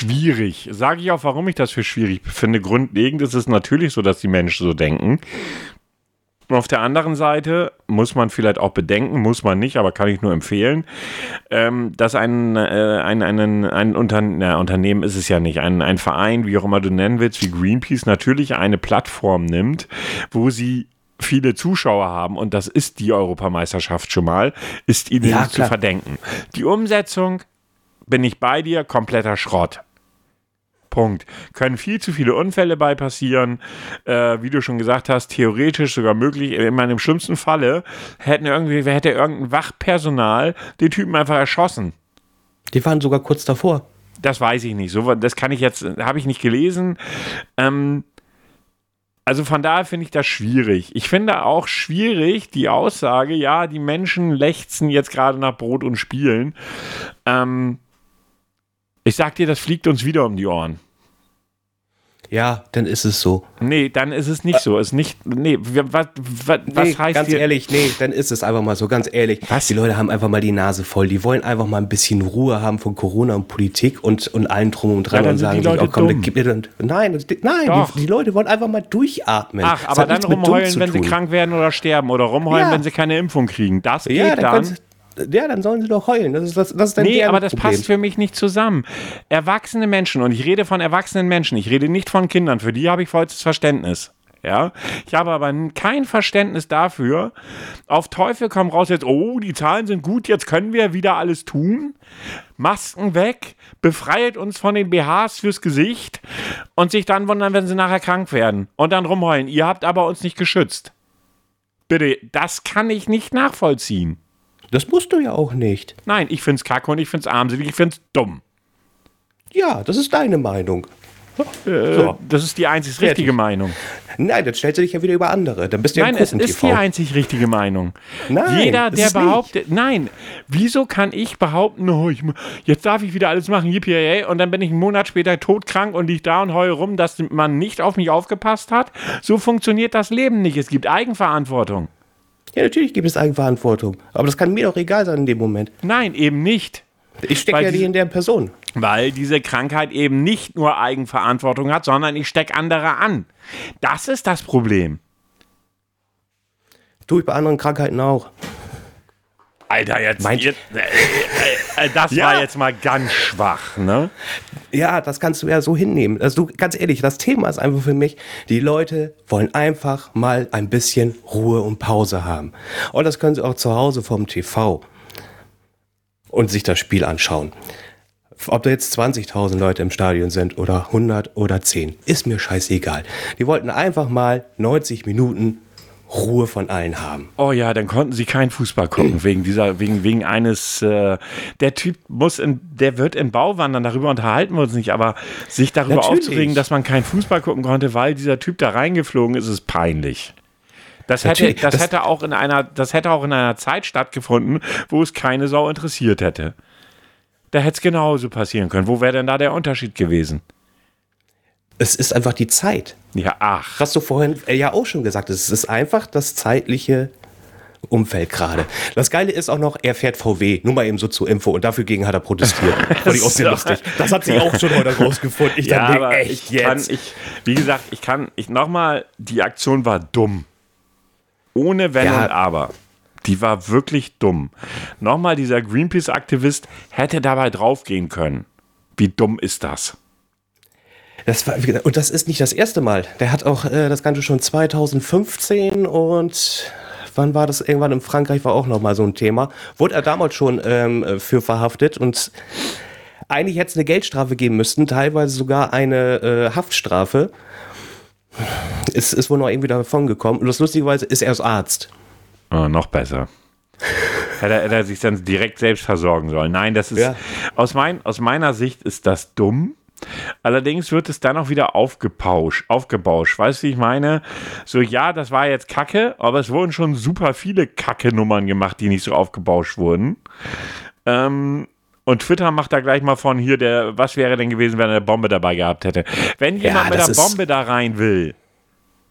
Schwierig. Sage ich auch, warum ich das für schwierig finde. Grundlegend ist es natürlich so, dass die Menschen so denken. Und auf der anderen Seite muss man vielleicht auch bedenken, muss man nicht, aber kann ich nur empfehlen, ähm, dass ein, äh, ein, einen, ein Unter na, Unternehmen ist es ja nicht, ein, ein Verein, wie auch immer du nennen willst, wie Greenpeace, natürlich eine Plattform nimmt, wo sie viele Zuschauer haben und das ist die Europameisterschaft schon mal, ist ihnen Ja, nicht zu verdenken. Die Umsetzung bin ich bei dir, kompletter Schrott. Punkt. Können viel zu viele Unfälle bei passieren. Äh, wie du schon gesagt hast, theoretisch sogar möglich. In meinem schlimmsten Falle hätten irgendwie, hätte irgendein Wachpersonal den Typen einfach erschossen. Die waren sogar kurz davor. Das weiß ich nicht. So, das kann ich jetzt, habe ich nicht gelesen. Ähm, also von daher finde ich das schwierig. Ich finde auch schwierig die Aussage, ja, die Menschen lechzen jetzt gerade nach Brot und Spielen. Ähm, ich sag dir, das fliegt uns wieder um die Ohren. Ja, dann ist es so. Nee, dann ist es nicht so. Ist nicht, nee, was, was, was nee, heißt ganz wir, ehrlich, nee, dann ist es einfach mal so, ganz ehrlich. Was? Die Leute haben einfach mal die Nase voll. Die wollen einfach mal ein bisschen Ruhe haben von Corona und Politik und, und allen drum und dran Ja, dann und sagen die sich, Leute oh komm, dumm. gib mir dann. Nein, nein, die, die Leute wollen einfach mal durchatmen. Ach, Das aber dann rumheulen, wenn sie krank werden oder sterben oder rumheulen, Ja. wenn sie keine Impfung kriegen. Das geht Ja, dann, dann. Ja, dann sollen sie doch heulen. Das ist, das, das ist Nee, aber das Problem. passt für mich nicht zusammen. Erwachsene Menschen, und ich rede von erwachsenen Menschen, ich rede nicht von Kindern, für die habe ich vollstes Verständnis. Ja, ich habe aber kein Verständnis dafür. Auf Teufel komm raus jetzt, oh, die Zahlen sind gut, jetzt können wir wieder alles tun. Masken weg, befreit uns von den BHs fürs Gesicht und sich dann wundern, wenn sie nachher krank werden und dann rumheulen. Ihr habt aber uns nicht geschützt. Bitte, das kann ich nicht nachvollziehen. Das musst du ja auch nicht. Nein, ich find's kacke und ich find's armselig, ich find's dumm. Ja, das ist deine Meinung. Äh, So. Das ist die einzig Fertig. richtige Meinung. Nein, dann stellst du dich ja wieder über andere. Dann bist du ja Nein, im es ist die einzig richtige Meinung. Nein, Jeder, der es nicht. behauptet, nein, wieso kann ich behaupten, oh, ich, jetzt darf ich wieder alles machen, yippie und dann bin ich einen Monat später todkrank und liege da und heule rum, dass man nicht auf mich aufgepasst hat? So funktioniert das Leben nicht. Es gibt Eigenverantwortung. Ja, natürlich gibt es Eigenverantwortung. Aber das kann mir doch egal sein in dem Moment. Nein, eben nicht. Ich stecke ja nicht in der Person. Weil diese Krankheit eben nicht nur Eigenverantwortung hat, sondern ich stecke andere an. Das ist das Problem. Tue ich bei anderen Krankheiten auch. Alter, jetzt. Meint- jetzt *laughs* äh, äh, das Ja. war jetzt mal ganz schwach, ne? Ja, das kannst du ja so hinnehmen. Also du, ganz ehrlich, das Thema ist einfach für mich, die Leute wollen einfach mal ein bisschen Ruhe und Pause haben. Und das können sie auch zu Hause vom TV und sich das Spiel anschauen. Ob da jetzt 20.000 Leute im Stadion sind oder 100 oder 10, ist mir scheißegal. Die wollten einfach mal 90 Minuten Ruhe von allen haben. Oh ja, dann konnten sie keinen Fußball gucken *clears throat* wegen dieser, wegen, wegen eines. Äh, der Typ muss, in, der wird in Bau wandern. Darüber unterhalten wir uns nicht, aber sich darüber Natürlich. aufzuregen, dass man keinen Fußball gucken konnte, weil dieser Typ da reingeflogen ist, ist peinlich. Das hätte, das, das- hätte auch in einer, das hätte auch in einer Zeit stattgefunden, wo es keine Sau interessiert hätte. Da hätte es genauso passieren können. Wo wäre denn da der Unterschied gewesen? Es ist einfach die Zeit. Ja, ach. Was du vorhin äh, ja auch schon gesagt hast, es ist einfach das zeitliche Umfeld gerade. Das Geile ist auch noch, er fährt VW, nur mal eben so zur Info und dafür gegen hat er protestiert. *laughs* Fand ich auch sehr lustig. Das hat sich auch schon heute rausgefunden. Ich Ja, dachte, echt ich kann, ich, wie gesagt, ich kann, ich nochmal, die Aktion war dumm. Ohne Wenn Ja. und Aber. Die war wirklich dumm. Nochmal, dieser Greenpeace-Aktivist hätte dabei draufgehen können. Wie dumm ist das? Das war, und das ist nicht das erste Mal. Der hat auch äh, das Ganze schon 2015 und wann war das? Irgendwann in Frankreich war auch noch mal so ein Thema. Wurde er damals schon ähm, äh, für verhaftet und eigentlich hätte es eine Geldstrafe geben müssten, teilweise sogar eine äh, Haftstrafe. Ist, ist wohl noch irgendwie davon gekommen. Und das lustigerweise ist er Arzt. Oh, noch besser. *laughs* hätte, er, hätte er sich dann direkt selbst versorgen sollen. Nein, das ist Ja. aus, mein, aus meiner Sicht ist das dumm. Allerdings wird es dann auch wieder aufgepauscht, aufgebauscht. Weißt du, wie ich meine? So, ja, das war jetzt Kacke, aber es wurden schon super viele Kacke-Nummern gemacht, die nicht so aufgebauscht wurden. Ähm, und Twitter macht da gleich mal von hier, der, was wäre denn gewesen, wenn er eine Bombe dabei gehabt hätte? Wenn jemand mit das der Bombe da rein will,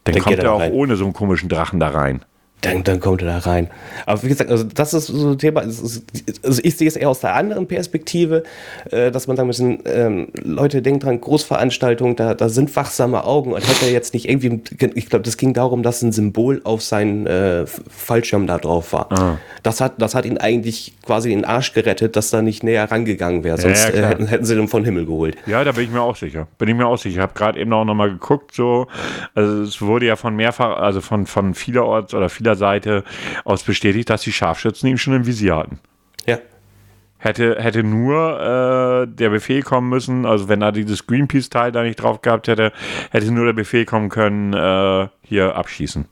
dann Dann kommt er er auch rein. ohne so einen komischen Drachen da rein. Dann, dann kommt er da rein. Aber wie gesagt, also das ist so ein Thema. ist- Also ich sehe es eher aus der anderen Perspektive, äh, dass man sagen müssen, ähm, Leute, denkt dran, Großveranstaltungen, da, da sind wachsame Augen und hätte er jetzt nicht irgendwie, ich glaube, das ging darum, dass ein Symbol auf seinen äh, Fallschirm da drauf war. Das, hat, das hat ihn eigentlich quasi den Arsch gerettet, dass da nicht näher rangegangen wäre. Sonst ja, äh, klar. hätten, hätten sie den von Himmel geholt. Ja, da bin ich mir auch sicher. Bin ich mir auch sicher. Ich habe gerade eben auch noch mal geguckt, so, also es wurde ja von mehrfach, also von, von vielerorts oder vieler Seite aus bestätigt, dass die Scharfschützen ihn schon im Visier hatten. Ja. Hätte, hätte nur äh, der Befehl kommen müssen, also wenn da dieses Greenpeace-Teil da nicht drauf gehabt hätte, hätte nur der Befehl kommen können, äh, hier abschießen.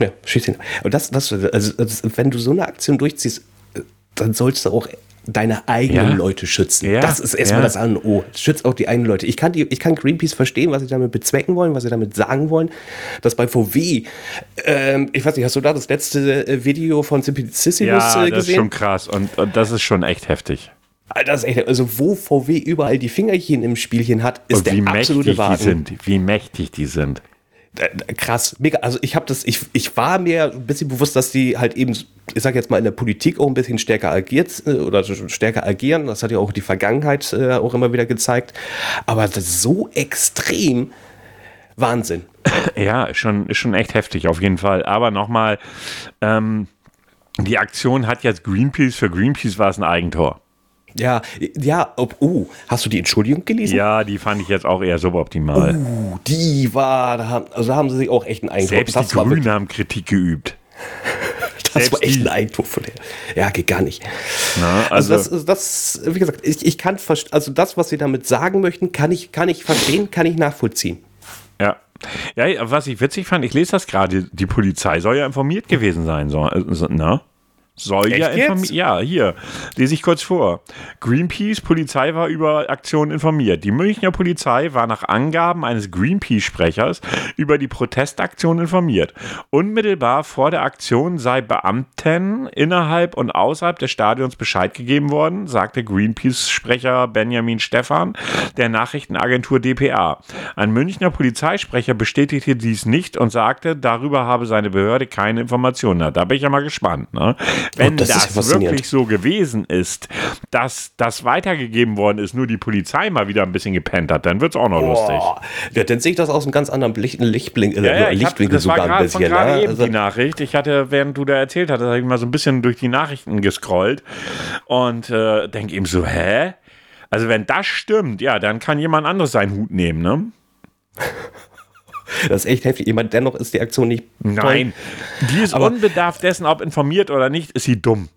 Ja, schieß ihn. Und das, das, also, das, wenn du so eine Aktion durchziehst, äh, dann sollst du auch deine eigenen Ja. Leute schützen. Ja, Das ist erstmal ja. das A und O. Schützt auch die eigenen Leute. Ich kann, die, ich kann Greenpeace verstehen, was sie damit bezwecken wollen, was sie damit sagen wollen. Dass bei VW, ähm, ich weiß nicht, hast du da das letzte äh, Video von Simplicissimus Ja, äh, das ist gesehen? schon krass und, und das ist schon echt heftig. Alter, das ist echt, also wo VW überall die Fingerchen im Spielchen hat, ist Und der absolute mächtig die Wahnsinn. sind. Wie mächtig die sind. Äh, krass, mega. Also ich habe das, ich, ich war mir ein bisschen bewusst, dass die halt eben, ich sag jetzt mal in der Politik auch ein bisschen stärker agiert äh, oder stärker agieren. Das hat ja auch die Vergangenheit äh, auch immer wieder gezeigt. Aber das ist so extrem Wahnsinn. *laughs* Ja, ist schon, ist schon echt heftig, auf jeden Fall. Aber nochmal, ähm, Die Aktion hat jetzt Greenpeace, für Greenpeace war es ein Eigentor. Ja, ja, ob, oh, hast du die Entschuldigung gelesen? Ja, die fand ich jetzt auch eher suboptimal. Uh, die war, da haben, also da haben sie sich auch echt einen Eindruck. Selbst das die war Grünen wirklich- haben Kritik geübt. *laughs* Das selbst war echt die- ein Eindruck von der. Ja, geht gar nicht. Na, Also, also, das, das, wie gesagt, ich, ich kann, also das, was sie damit sagen möchten, kann ich, kann ich verstehen, kann ich nachvollziehen. ja. Ja, was ich witzig fand, ich lese das gerade, die Polizei soll ja informiert gewesen sein, so, äh, so? Soll ja Echt informiert. jetzt? Ja, hier, lese ich kurz vor. Greenpeace, Polizei war über Aktionen informiert. Die Münchner Polizei war nach Angaben eines Greenpeace-Sprechers über die Protestaktion informiert. Unmittelbar vor der Aktion sei Beamten innerhalb und außerhalb des Stadions Bescheid gegeben worden, sagte Greenpeace-Sprecher Benjamin Stephan der Nachrichtenagentur dpa. Ein Münchner Polizeisprecher bestätigte dies nicht und sagte, darüber habe seine Behörde keine Informationen. Da bin ich ja mal gespannt. Ne? Wenn Oh, das ja das, faszinierend. wirklich so gewesen ist, dass das weitergegeben worden ist, nur die Polizei mal wieder ein bisschen gepennt hat, dann wird es auch noch lustig. Boah, ja, dann sehe ich das aus einem ganz anderen Licht, Lichtblink, äh, Ja, ja, ich hab, Lichtwinkel das war sogar ein bisschen. gerade Ne? eben Also, die Nachricht. Ich hatte, während du da erzählt hattest, habe ich mal so ein bisschen durch die Nachrichten gescrollt und äh, denke eben so, hä? Also wenn das stimmt, ja, dann kann jemand anderes seinen Hut nehmen, ne? *laughs* das ist echt heftig. Jemand, dennoch ist die Aktion nicht. Nein, die ist Aber- unbedarft dessen, ob informiert oder nicht, ist sie dumm.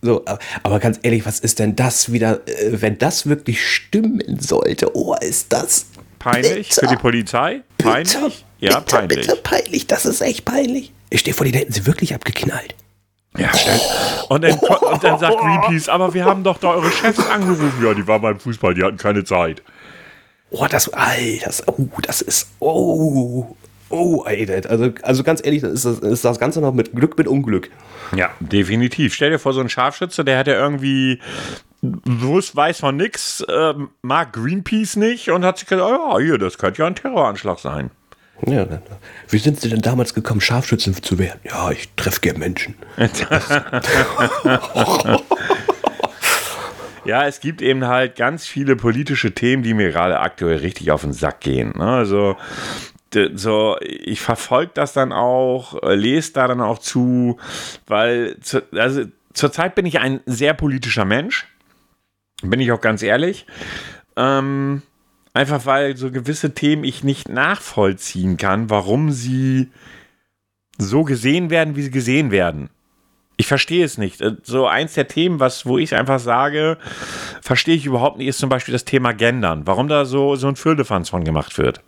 So, aber- ganz ehrlich, was ist denn das wieder, äh, wenn das wirklich stimmen sollte? Oh, ist das Peinlich Bitte. für die Polizei? Peinlich? Bitte, ja, bitte, peinlich. Bitte peinlich, das ist echt peinlich. Ich stehe vor, die hätten sie wirklich abgeknallt. Ja, stell- und dann, *laughs* und dann sagt Greenpeace, aber wir haben doch da eure Chefs angerufen. Ja, die waren beim Fußball, die hatten keine Zeit. Oh, das, Alter, das, oh, das ist, oh, oh, ey, das- also, also ganz ehrlich, das ist, das- ist das Ganze noch mit Glück, mit Unglück. Ja, definitiv. Stell dir vor, so ein Scharfschütze, der hat ja irgendwie bewusst weiß von nix, ähm, mag Greenpeace nicht und hat sich gedacht, oh, ja, hier, das könnte ja ein Terroranschlag sein. Ja, wie sind Sie denn damals gekommen, Scharfschützen zu werden? Ja, ich treffe gern Menschen. *laughs* *laughs* Ja, es gibt eben halt ganz viele politische Themen, die mir gerade aktuell richtig auf den Sack gehen. Ne? Also, so, ich verfolge das dann auch, äh, lese da dann auch zu, weil, zu, also, zurzeit bin ich ein sehr politischer Mensch. Bin ich auch ganz ehrlich. Ähm, einfach weil so gewisse Themen ich nicht nachvollziehen kann, warum sie so gesehen werden, wie sie gesehen werden. Ich verstehe es nicht. Äh, So eins der Themen, was, wo ich einfach sage, verstehe ich überhaupt nicht, ist zum Beispiel das Thema Gendern. Warum da so, so ein Firlefanz von gemacht wird.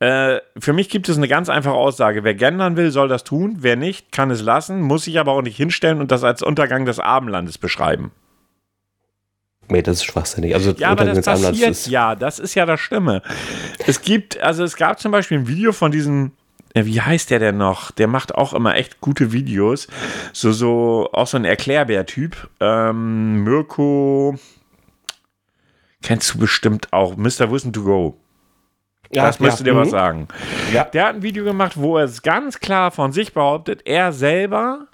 Äh, für mich gibt es eine ganz einfache Aussage. Wer gendern will, soll das tun. Wer nicht, kann es lassen, muss sich aber auch nicht hinstellen und das als Untergang des Abendlandes beschreiben. Nee, das ist schwachsinnig. Also, Ja, aber das passiert ist- ja, das ist ja das Schlimme. Es gibt, also es gab zum Beispiel ein Video von diesem, äh, wie heißt der denn noch? Der macht auch immer echt gute Videos. So, so, auch so ein Erklärbär-Typ. Ähm, Mirko, kennst du bestimmt auch, Mr. Wissen to Go. Ja, das müsste ja, dir was mhm. sagen. Ja. Der hat ein Video gemacht, wo er es ganz klar von sich behauptet, er selber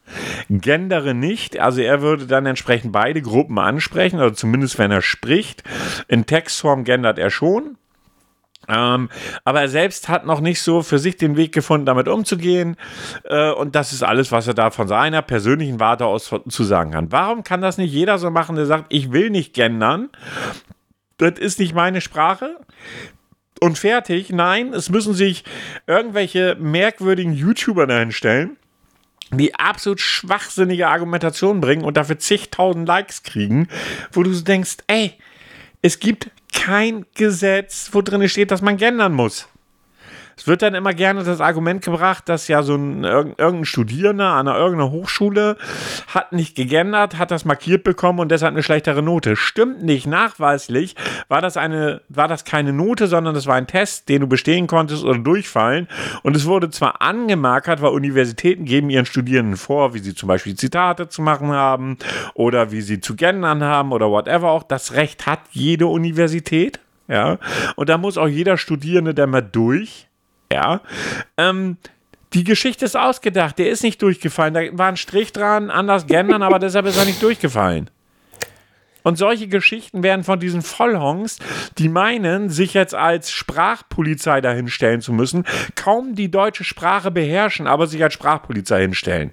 gendere nicht. Also er würde dann entsprechend beide Gruppen ansprechen, oder zumindest wenn er spricht. In Textform gendert er schon. Ähm, aber er selbst hat noch nicht so für sich den Weg gefunden, damit umzugehen. Äh, und das ist alles, was er da von seiner persönlichen Warte aus zu sagen kann. Warum kann das nicht jeder so machen, der sagt, ich will nicht gendern? Das ist nicht meine Sprache und fertig. Nein, es müssen sich irgendwelche merkwürdigen YouTuber dahin stellen, die absolut schwachsinnige Argumentationen bringen und dafür zigtausend Likes kriegen, wo du denkst, ey, es gibt kein Gesetz, wo drin steht, dass man gendern muss. Es wird dann immer gerne das Argument gebracht, dass ja so ein irg- irgendein Studierender an einer irgendeiner Hochschule hat nicht gegendert, hat das markiert bekommen und deshalb eine schlechtere Note. Stimmt nicht. Nachweislich war das eine, war das keine Note, sondern das war ein Test, den du bestehen konntest oder durchfallen. Und es wurde zwar angemarkert, weil Universitäten geben ihren Studierenden vor, wie sie zum Beispiel Zitate zu machen haben oder wie sie zu gendern haben oder whatever auch. Das Recht hat jede Universität. Ja, und da muss auch jeder Studierende da mal durch. Ja. Ähm, die Geschichte ist ausgedacht. Der ist nicht durchgefallen. Da war ein Strich dran, anders gendern, aber deshalb ist er nicht durchgefallen. Und solche Geschichten werden von diesen Vollhongs, die meinen, sich jetzt als Sprachpolizei dahinstellen zu müssen, kaum die deutsche Sprache beherrschen, aber sich als Sprachpolizei hinstellen.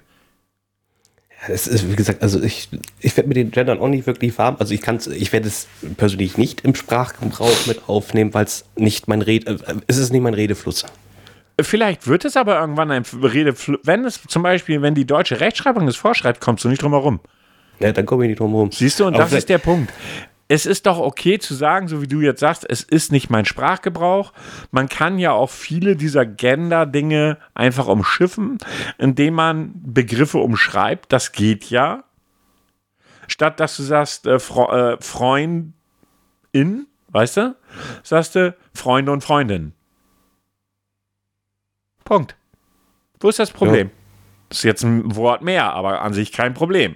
Es ist, wie gesagt, also ich, ich werde mit den Gendern auch nicht wirklich warm. Also ich kann ich werde es persönlich nicht im Sprachgebrauch mit aufnehmen, weil es nicht mein Rede, äh, es ist nicht mein Redefluss. Vielleicht wird es aber irgendwann ein Redefluss, wenn es zum Beispiel, wenn die deutsche Rechtschreibung es vorschreibt, kommst du nicht drum herum. Ja, dann komme ich nicht drum herum. Siehst du, und aber das ist der Punkt es ist doch okay zu sagen, so wie du jetzt sagst, es ist nicht mein Sprachgebrauch. Man kann ja auch viele dieser Gender-Dinge einfach umschiffen, indem man Begriffe umschreibt. Das geht ja. Statt dass du sagst, äh, Fre äh, Freundin, weißt du, sagst du Freunde und Freundin. Punkt. Wo ist das Problem? Ja. Das ist jetzt ein Wort mehr, aber an sich kein Problem.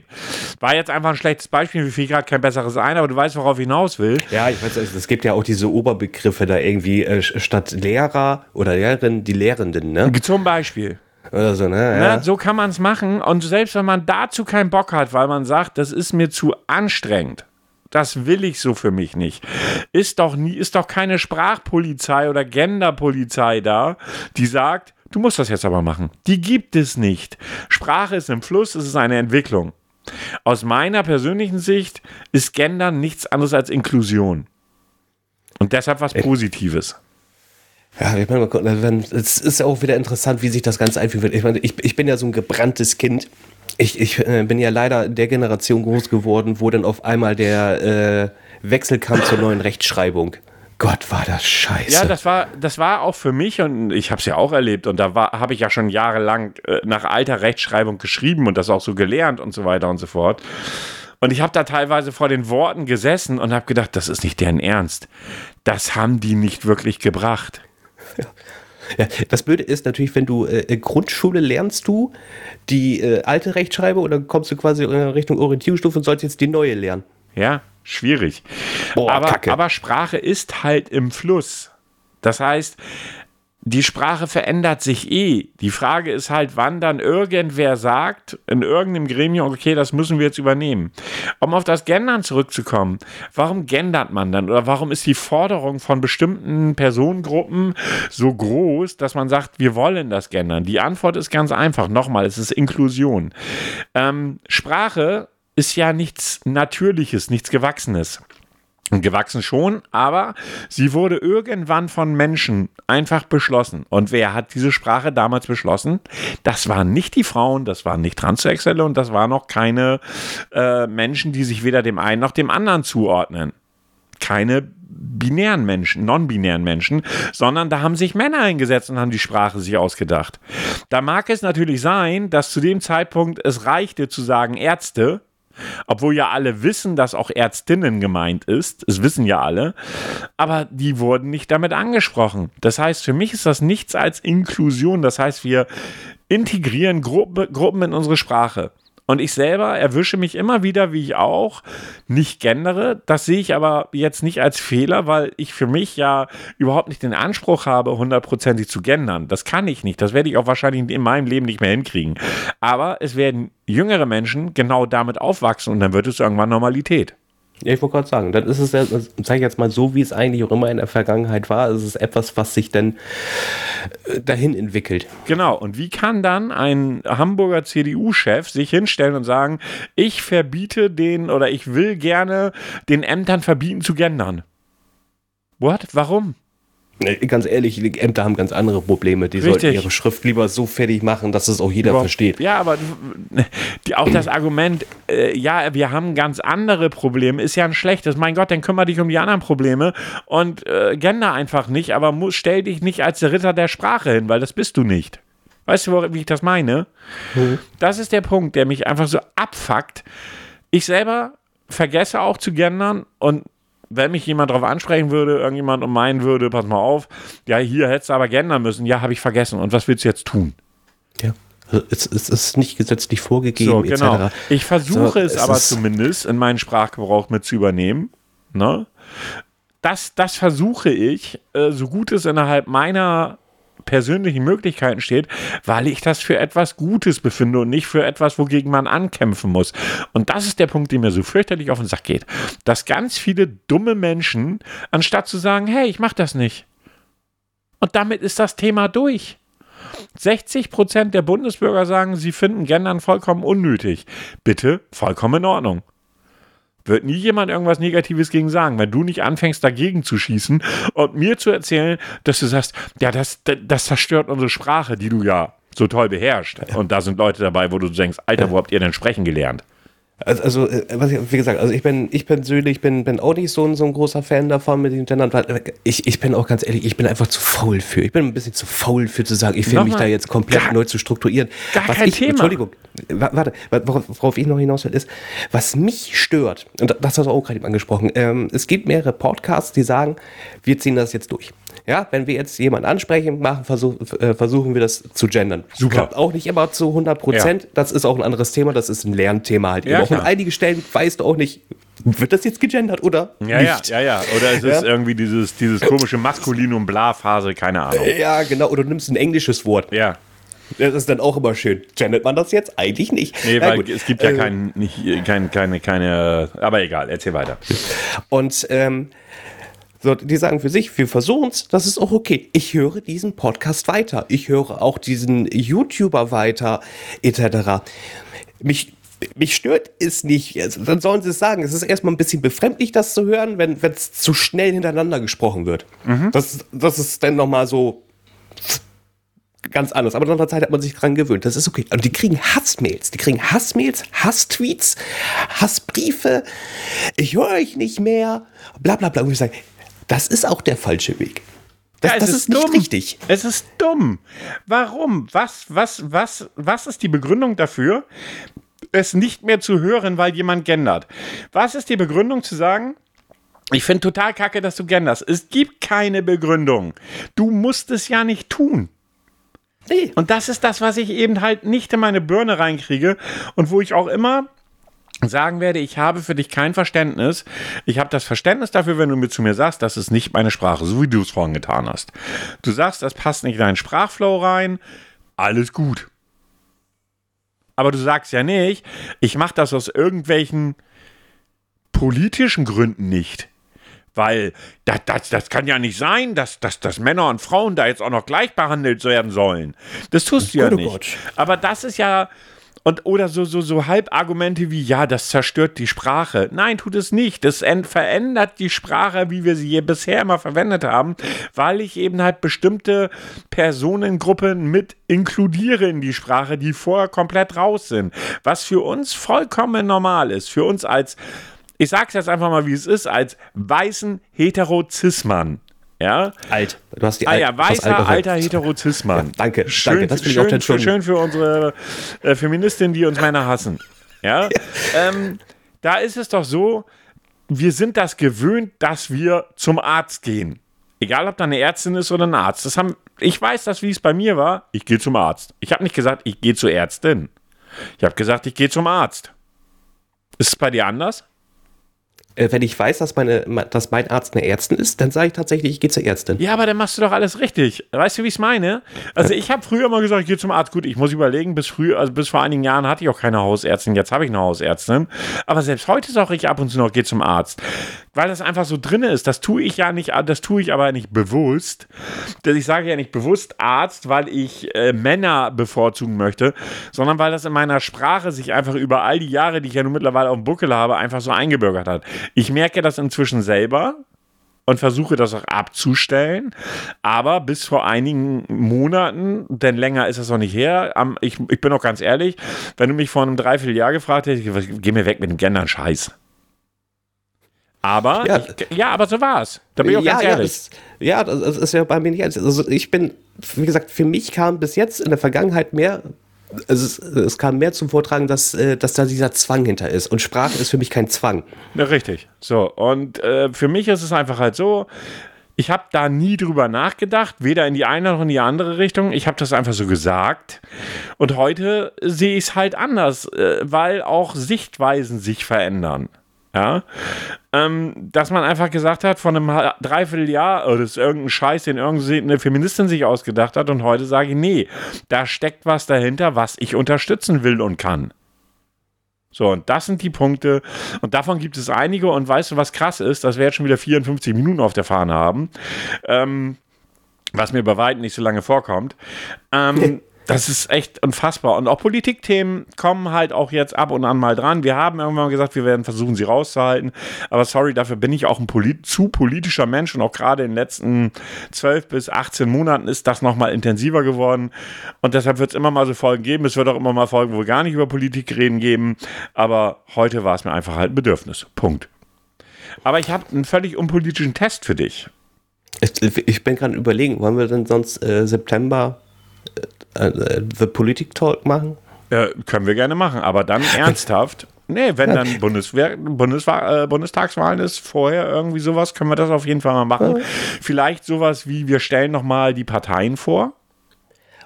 War jetzt einfach ein schlechtes Beispiel, mir fiel gerade kein besseres ein, aber du weißt, worauf ich hinaus will. Ja, ich weiß, es gibt ja auch diese Oberbegriffe da irgendwie, äh, statt Lehrer oder Lehrerin, die Lehrenden, ne? Zum Beispiel. Oder so, ne? Ja. Ne, so kann man es machen. Und selbst wenn man dazu keinen Bock hat, weil man sagt, das ist mir zu anstrengend, das will ich so für mich nicht. Ist doch nie, ist doch keine Sprachpolizei oder Genderpolizei da, die sagt, Du musst das jetzt aber machen. Die gibt es nicht. Sprache ist im Fluss, es ist eine Entwicklung. Aus meiner persönlichen Sicht ist Gendern nichts anderes als Inklusion. Und deshalb was Positives. Ja, ich meine, es ist auch wieder interessant, wie sich das Ganze einführt. Ich meine, ich, ich bin ja so ein gebranntes Kind. Ich, ich äh, bin ja leider der Generation groß geworden, wo dann auf einmal der äh, Wechsel kam zur neuen Rechtschreibung. Gott, war das scheiße. Ja, das war, das war auch für mich und ich habe es ja auch erlebt und da habe ich ja schon jahrelang äh, nach alter Rechtschreibung geschrieben und das auch so gelernt und so weiter und so fort. Und ich habe da teilweise vor den Worten gesessen und habe gedacht, das ist nicht deren Ernst. Das haben die nicht wirklich gebracht. Ja. Ja, das Blöde ist natürlich, wenn du äh, Grundschule lernst du die äh, alte Rechtschreibung oder kommst du quasi in Richtung Orientierungsstufe und sollst jetzt die neue lernen. Ja, schwierig. Boah, aber, aber Sprache ist halt im Fluss. Das heißt, die Sprache verändert sich eh. Die Frage ist halt, wann dann irgendwer sagt, in irgendeinem Gremium, okay, das müssen wir jetzt übernehmen. Um auf das Gendern zurückzukommen, warum gendert man dann? Oder warum ist die Forderung von bestimmten Personengruppen so groß, dass man sagt, wir wollen das gendern? Die Antwort ist ganz einfach. Nochmal, es ist Inklusion. Ähm, Sprache ist ja nichts Natürliches, nichts Gewachsenes. Gewachsen schon, aber sie wurde irgendwann von Menschen einfach beschlossen. Und wer hat diese Sprache damals beschlossen? Das waren nicht die Frauen, das waren nicht Transsexuelle und das waren noch keine äh, Menschen, die sich weder dem einen noch dem anderen zuordnen. Keine binären Menschen, non-binären Menschen, sondern da haben sich Männer eingesetzt und haben die Sprache sich ausgedacht. Da mag es natürlich sein, dass zu dem Zeitpunkt es reichte zu sagen Ärzte, obwohl ja alle wissen, dass auch Ärztinnen gemeint ist. Es wissen ja alle. Aber die wurden nicht damit angesprochen. Das heißt, für mich ist das nichts als Inklusion. Das heißt, wir integrieren Gruppe, Gruppen in unsere Sprache. Und ich selber erwische mich immer wieder, wie ich auch, nicht gendere. Das sehe ich aber jetzt nicht als Fehler, weil ich für mich ja überhaupt nicht den Anspruch habe, hundertprozentig zu gendern. Das kann ich nicht. Das werde ich auch wahrscheinlich in meinem Leben nicht mehr hinkriegen. Aber es werden jüngere Menschen genau damit aufwachsen und dann wird es irgendwann Normalität. Ja, ich wollte gerade sagen, dann ist es ja, sage ich jetzt mal so, wie es eigentlich auch immer in der Vergangenheit war, ist es etwas, was sich dann äh, dahin entwickelt. Genau, und wie kann dann ein Hamburger CDU-Chef sich hinstellen und sagen, ich verbiete den oder ich will gerne den Ämtern verbieten zu gendern? What? Warum? Ganz ehrlich, die Ämter haben ganz andere Probleme. Die Richtig. sollten ihre Schrift lieber so fertig machen, dass es auch jeder Überhaupt. versteht. Ja, aber die, auch das Argument, äh, ja, wir haben ganz andere Probleme, ist ja ein schlechtes. Mein Gott, dann kümmere dich um die anderen Probleme und äh, gender einfach nicht, aber muss, stell dich nicht als der Ritter der Sprache hin, weil das bist du nicht. Weißt du, wie ich das meine? Mhm. Das ist der Punkt, der mich einfach so abfuckt. Ich selber vergesse auch zu gendern und wenn mich jemand darauf ansprechen würde, irgendjemand und meinen würde, pass mal auf, ja, hier hättest du aber gendern müssen, ja, habe ich vergessen. Und was willst du jetzt tun? Ja. Es, es, ist nicht gesetzlich vorgegeben, so, genau. Etc. Ich versuche so, es, es aber zumindest in meinen Sprachgebrauch mit zu übernehmen. Ne? Das, das versuche ich, äh, so gut es innerhalb meiner persönlichen Möglichkeiten steht, weil ich das für etwas Gutes befinde und nicht für etwas, wogegen man ankämpfen muss. Und das ist der Punkt, der mir so fürchterlich auf den Sack geht. Dass ganz viele dumme Menschen, anstatt zu sagen, hey, ich mach das nicht. Und damit ist das Thema durch. 60 Prozent der Bundesbürger sagen, sie finden Gendern vollkommen unnötig. Bitte, vollkommen in Ordnung. Wird nie jemand irgendwas Negatives gegen sagen. Wenn du nicht anfängst, dagegen zu schießen und mir zu erzählen, dass du sagst, ja, das, das zerstört unsere Sprache, die du ja so toll beherrscht. Und da sind Leute dabei, wo du denkst, Alter, wo habt ihr denn sprechen gelernt? Also, also äh, was ich, wie gesagt, also ich bin, ich persönlich bin, bin auch nicht so ein, so ein großer Fan davon mit den Gendern. weil Ich, ich bin auch ganz ehrlich, ich bin einfach zu faul für. Ich bin ein bisschen zu faul für zu sagen, ich will mich da jetzt komplett gar, neu zu strukturieren. Gar was kein ich, Thema. Entschuldigung, warte, worauf ich noch hinaus will, ist, was mich stört, und das hast du auch gerade eben angesprochen, ähm, es gibt mehrere Podcasts, die sagen, wir ziehen das jetzt durch. Ja, wenn wir jetzt jemanden ansprechen, machen, versuch, äh, versuchen wir das zu gendern. Super. Klappt auch nicht immer zu 100 Prozent. Ja. Das ist auch ein anderes Thema. Das ist ein Lernthema halt. Ja, auch an einige Stellen weißt du auch nicht, wird das jetzt gegendert oder ja, nicht? Ja, ja, ja. Oder es ist irgendwie dieses, dieses komische Maskulinum-Bla-Phase, keine Ahnung. Ja, genau. Oder du nimmst ein englisches Wort. Ja. Das ist dann auch immer schön. Gendert man das jetzt? Eigentlich nicht. Nee, weil es gibt ja äh, kein, nicht, kein, keine, keine, aber egal, erzähl weiter. Und ähm, so, die sagen für sich, wir versuchen es, das ist auch okay. Ich höre diesen Podcast weiter. Ich höre auch diesen YouTuber weiter, etc. Mich, mich stört es nicht. Also, dann sollen sie es sagen. Es ist erstmal ein bisschen befremdlich, das zu hören, wenn es zu schnell hintereinander gesprochen wird. Mhm. Das, das ist dann nochmal so ganz anders. Aber nach einer Zeit hat man sich dran gewöhnt. Das ist okay. Und die kriegen Hassmails. Die kriegen Hassmails, Hasstweets, Hassbriefe. Ich höre euch nicht mehr. Bla bla bla. Und ich sage, das ist auch der falsche Weg. Das, ja, das ist, ist nicht richtig. Es ist dumm. Warum? Was, was, was, was ist die Begründung dafür, es nicht mehr zu hören, weil jemand gendert? Was ist die Begründung zu sagen, ich finde total kacke, dass du genderst. Es gibt keine Begründung. Du musst es ja nicht tun. Nee. Und das ist das, was ich eben halt nicht in meine Birne reinkriege und wo ich auch immer sagen werde, ich habe für dich kein Verständnis. Ich habe das Verständnis dafür, wenn du mir zu mir sagst, das ist nicht meine Sprache, so wie du es vorhin getan hast. Du sagst, das passt nicht in deinen Sprachflow rein, alles gut. Aber du sagst ja nicht, ich mache das aus irgendwelchen politischen Gründen nicht. Weil das, das, das kann ja nicht sein, dass, dass, dass Männer und Frauen da jetzt auch noch gleich behandelt werden sollen. Das tust du ja oh nicht. Gott. Aber das ist ja, und oder so, so, so Halbargumente wie, ja, das zerstört die Sprache. Nein, tut es nicht. Das verändert die Sprache, wie wir sie hier bisher immer verwendet haben, weil ich eben halt bestimmte Personengruppen mit inkludiere in die Sprache, die vorher komplett raus sind. Was für uns vollkommen normal ist. Für uns als, ich sag's jetzt einfach mal, wie es ist, als weißen Heterozismann. Ja? Alt. Du hast die ah, ja, weißer, alter Heterozismann. Ja, danke, schön, danke. Das schön, ich auch schön für unsere äh, Feministinnen, die uns Männer hassen. Ja? *laughs* ja. Ähm, da ist es doch so, wir sind das gewöhnt, dass wir zum Arzt gehen. Egal, ob da eine Ärztin ist oder ein Arzt. Das haben, ich weiß das, wie es bei mir war. Ich gehe zum Arzt. Ich habe nicht gesagt, ich gehe zur Ärztin. Ich habe gesagt, ich gehe zum Arzt. Ist es bei dir anders? Äh, wenn ich weiß, dass, meine, dass mein Arzt eine Ärztin ist, dann sage ich tatsächlich, ich gehe zur Ärztin. Ja, aber dann machst du doch alles richtig. Weißt du, wie ich es meine? Also ich habe früher immer gesagt, ich gehe zum Arzt. Gut, ich muss überlegen, bis früher, also bis vor einigen Jahren hatte ich auch keine Hausärztin. Jetzt habe ich eine Hausärztin. Aber selbst heute sage ich ab und zu noch, gehe zum Arzt. Weil das einfach so drin ist. Das tue ich ja nicht, das tue ich aber nicht bewusst. Ich sage ja nicht bewusst Arzt, weil ich äh, Männer bevorzugen möchte, sondern weil das in meiner Sprache sich einfach über all die Jahre, die ich ja nun mittlerweile auf dem Buckel habe, einfach so eingebürgert hat. Ich merke das inzwischen selber und versuche das auch abzustellen. Aber bis vor einigen Monaten, denn länger ist es noch nicht her, ich, ich bin auch ganz ehrlich, wenn du mich vor einem Dreivierteljahr gefragt hättest, geh mir weg mit dem Gendern-Scheiß. Aber, ja, ich, ja, aber so war es. Da bin ich auch ja, ganz ehrlich. Ja das, ja, das ist ja bei mir nicht. Also ich bin, wie gesagt, für mich kam bis jetzt in der Vergangenheit mehr es, es, kam mehr zum Vortragen, dass, äh, dass da dieser Zwang hinter ist. Und Sprache ist für mich kein Zwang. Ja, richtig. So, und äh, für mich ist es einfach halt so, ich habe da nie drüber nachgedacht, weder in die eine noch in die andere Richtung. Ich habe das einfach so gesagt. Und heute sehe ich es halt anders, äh, weil auch Sichtweisen sich verändern. Ja, ähm, dass man einfach gesagt hat, von einem Dreivierteljahr, oh, das ist irgendein Scheiß, den irgendeine Feministin sich ausgedacht hat und heute sage ich, nee, da steckt was dahinter, was ich unterstützen will und kann. So, und das sind die Punkte. Und davon gibt es einige. Und weißt du, was krass ist, dass wir jetzt schon wieder 54 Minuten auf der Fahne haben. Ähm, was mir bei weitem nicht so lange vorkommt. Ähm, *laughs* das ist echt unfassbar. Und auch Politikthemen kommen halt auch jetzt ab und an mal dran. Wir haben irgendwann gesagt, wir werden versuchen, sie rauszuhalten. Aber sorry, dafür bin ich auch ein polit zu politischer Mensch. Und auch gerade in den letzten 12 bis 18 Monaten ist das nochmal intensiver geworden. Und deshalb wird es immer mal so Folgen geben. Es wird auch immer mal Folgen, wo wir gar nicht über Politik reden, geben. Aber heute war es mir einfach halt ein Bedürfnis. Punkt. Aber ich habe einen völlig unpolitischen Test für dich. Ich, ich bin gerade überlegen, wollen wir denn sonst äh, September The Politik Talk machen? Äh, können wir gerne machen, aber dann *laughs* ernsthaft. Nee, wenn dann Bundeswehr, Bundeswahl, äh, Bundestagswahlen ist, vorher irgendwie sowas, können wir das auf jeden Fall mal machen. Vielleicht sowas wie, wir stellen nochmal die Parteien vor.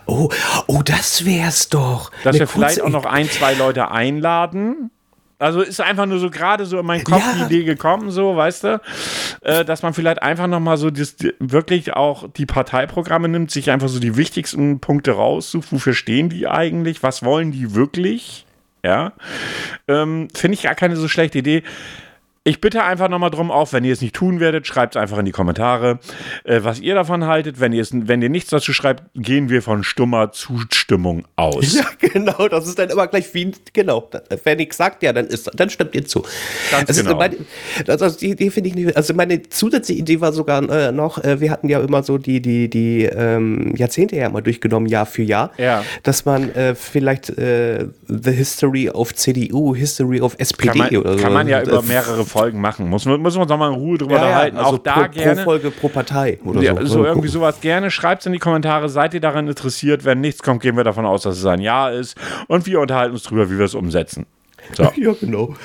Oh, oh, das wär's doch. Dass Eine wir vielleicht auch noch ein, zwei Leute einladen. Also ist einfach nur so gerade so in meinen Kopf Ja. die Idee gekommen, so, weißt du, äh, dass man vielleicht einfach nochmal so das, wirklich auch die Parteiprogramme nimmt, sich einfach so die wichtigsten Punkte raussucht, wofür stehen die eigentlich, was wollen die wirklich, ja, ähm, finde ich gar keine so schlechte Idee. Ich bitte einfach nochmal drum auf, wenn ihr es nicht tun werdet, schreibt es einfach in die Kommentare, äh, was ihr davon haltet. Wenn ihr, es, wenn ihr nichts dazu schreibt, gehen wir von stummer Zustimmung aus. Ja, *laughs* genau, das ist dann immer gleich wie, genau, wer nichts sagt, ja, dann ist, dann stimmt ihr zu. Ganz also genau. Meine, also die Idee finde ich nicht, also meine zusätzliche Idee war sogar äh, noch, äh, wir hatten ja immer so die, die, die ähm, Jahrzehnte ja immer durchgenommen, Jahr für Jahr, Ja. dass man äh, vielleicht äh, The History of CDU, History of SPD Kann man, oder so. kann man ja über mehrere Folgen machen. Muss, müssen wir uns noch mal in Ruhe drüber ja, ja, unterhalten. also auch da pro, gerne. pro Folge pro Partei oder ja, so. so irgendwie sowas gerne. Schreibt es in die Kommentare. Seid ihr daran interessiert? Wenn nichts kommt, gehen wir davon aus, dass es ein Ja ist. Und wir unterhalten uns drüber, wie wir es umsetzen. So. *laughs* Ja, genau.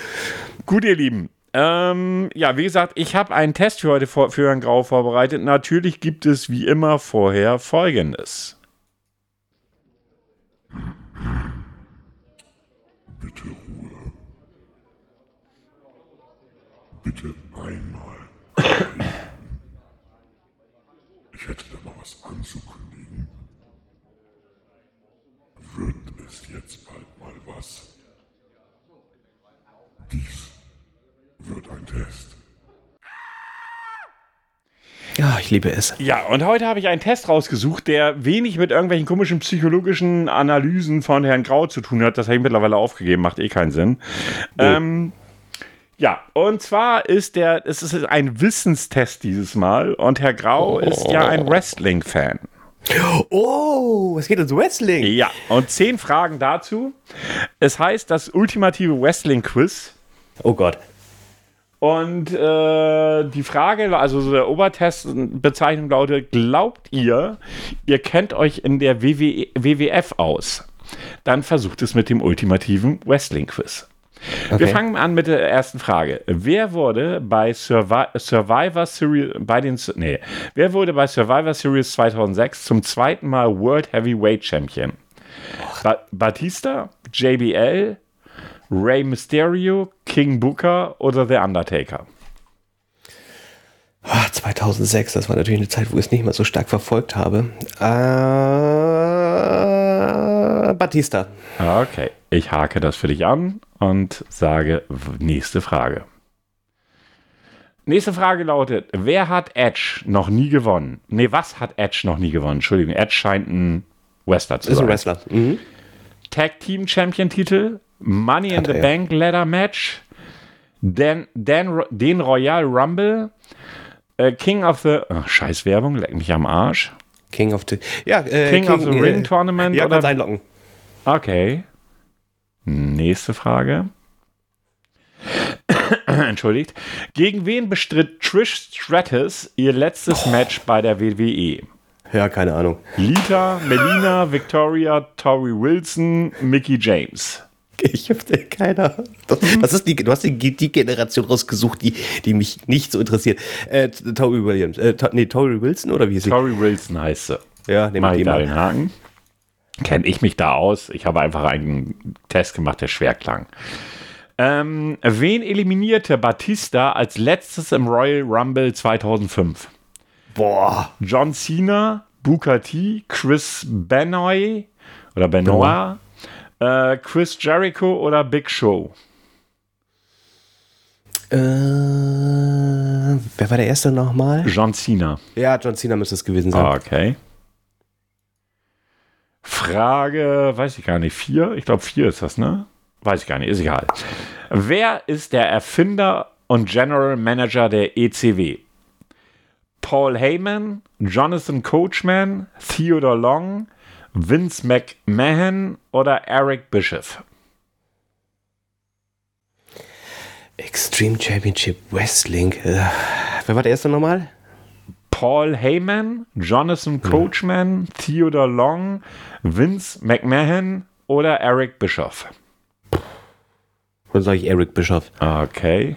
Gut, ihr Lieben. Ähm, ja, wie gesagt, ich habe einen Test für heute vor, für Herrn Grau vorbereitet. Natürlich gibt es wie immer vorher Folgendes. Bitte Ruhe. Bitte einmal. Ich hätte da noch was anzukündigen. Wird es jetzt bald mal was? Dies wird ein Test. Ja, ich liebe es. Ja, und heute habe ich einen Test rausgesucht, der wenig mit irgendwelchen komischen psychologischen Analysen von Herrn Grau zu tun hat. Das habe ich mittlerweile aufgegeben, macht eh keinen Sinn. Ähm, ja, und zwar ist der, es ist ein Wissenstest dieses Mal und Herr Grau ist ja ein Wrestling-Fan. Oh, es geht ums Wrestling. Ja, und zehn Fragen dazu. Es heißt das ultimative Wrestling-Quiz. Oh Gott. Und äh, die Frage, also so der Obertestbezeichnung lautet, glaubt ihr, ihr kennt euch in der WWE, WWF aus? Dann versucht es mit dem ultimativen Wrestling-Quiz. Wir Okay. fangen an mit der ersten Frage. Wer wurde bei Survi Survivor Series bei den nee, wer wurde bei Survivor Series 2006 zum zweiten Mal World Heavyweight Champion? Ba Batista, JBL, Rey Mysterio, King Booker oder The Undertaker? Ah, 2006, das war natürlich eine Zeit, wo ich es nicht mehr so stark verfolgt habe. Äh, Batista. Okay, ich hake das für dich an und sage nächste Frage. Nächste Frage lautet: Wer hat Edge noch nie gewonnen? Nee, was hat Edge noch nie gewonnen? Entschuldigung, Edge scheint ein Wrestler zu Ist ein sein. Wrestler. Mhm. Tag Team Champion Titel, Money in Hat the er. Bank Ladder Match, den, den, den Royal Rumble, äh, King of the. Oh, scheiß Werbung, leck mich am Arsch. King of the. Ja, äh, King of the Ring Tournament Ja, oder- kannst einloggen. Okay. Nächste Frage. *coughs* Entschuldigt. Gegen wen bestritt Trish Stratus ihr letztes Match bei der WWE? Ja, keine Ahnung. Lita, Melina, Victoria, Tori Wilson, Mickey James. Ich hab keine Ahnung. Das, ist die, du hast die, die Generation rausgesucht, die, die mich nicht so interessiert. Äh, Toby Williams. Äh, nee, Tori Wilson oder wie hieß sie? Tori Wilson heißt sie. Ja, wir ich mal. den Haken. Kenne ich mich da aus? Ich habe einfach einen Test gemacht, der schwer klang. Ähm, wen eliminierte Batista als letztes im Royal Rumble 2005? Boah. John Cena, Booker T, Chris Benoit oder Benoit, äh, Chris Jericho oder Big Show. Äh, wer war der erste nochmal? John Cena. Ja, John Cena müsste es gewesen sein. Okay. Frage, weiß ich gar nicht, vier? Ich glaube, vier ist das, ne? Weiß ich gar nicht, ist egal. Wer ist der Erfinder und General Manager der ECW? Paul Heyman, Jonathan Coachman, Theodore Long, Vince McMahon oder Eric Bischoff? Extreme Championship Wrestling. Äh, wer war der erste nochmal? Paul Heyman, Jonathan Coachman, Theodore Long, Vince McMahon oder Eric Bischoff? Dann sage ich Eric Bischoff. Okay,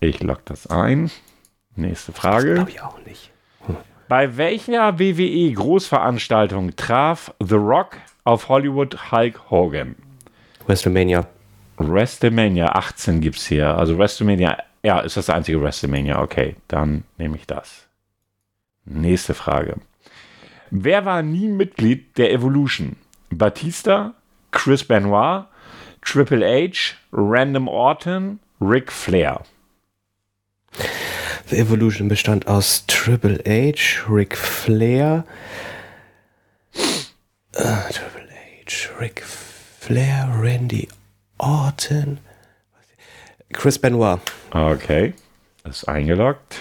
ich lock das ein. Nächste Frage. Glaube ich auch nicht. Bei welcher WWE-Großveranstaltung traf The Rock auf Hollywood Hulk Hogan? WrestleMania. WrestleMania 18 gibt es hier. Also WrestleMania, ja, ist das einzige WrestleMania. Okay, dann nehme ich das. Nächste Frage. Wer war nie Mitglied der Evolution? Batista, Chris Benoit, Triple H, Random Orton, Ric Flair. The Evolution bestand aus Triple H, Ric Flair. Äh, Triple H, Ric Flair, Randy Orton. Chris Benoit. Okay, ist eingeloggt.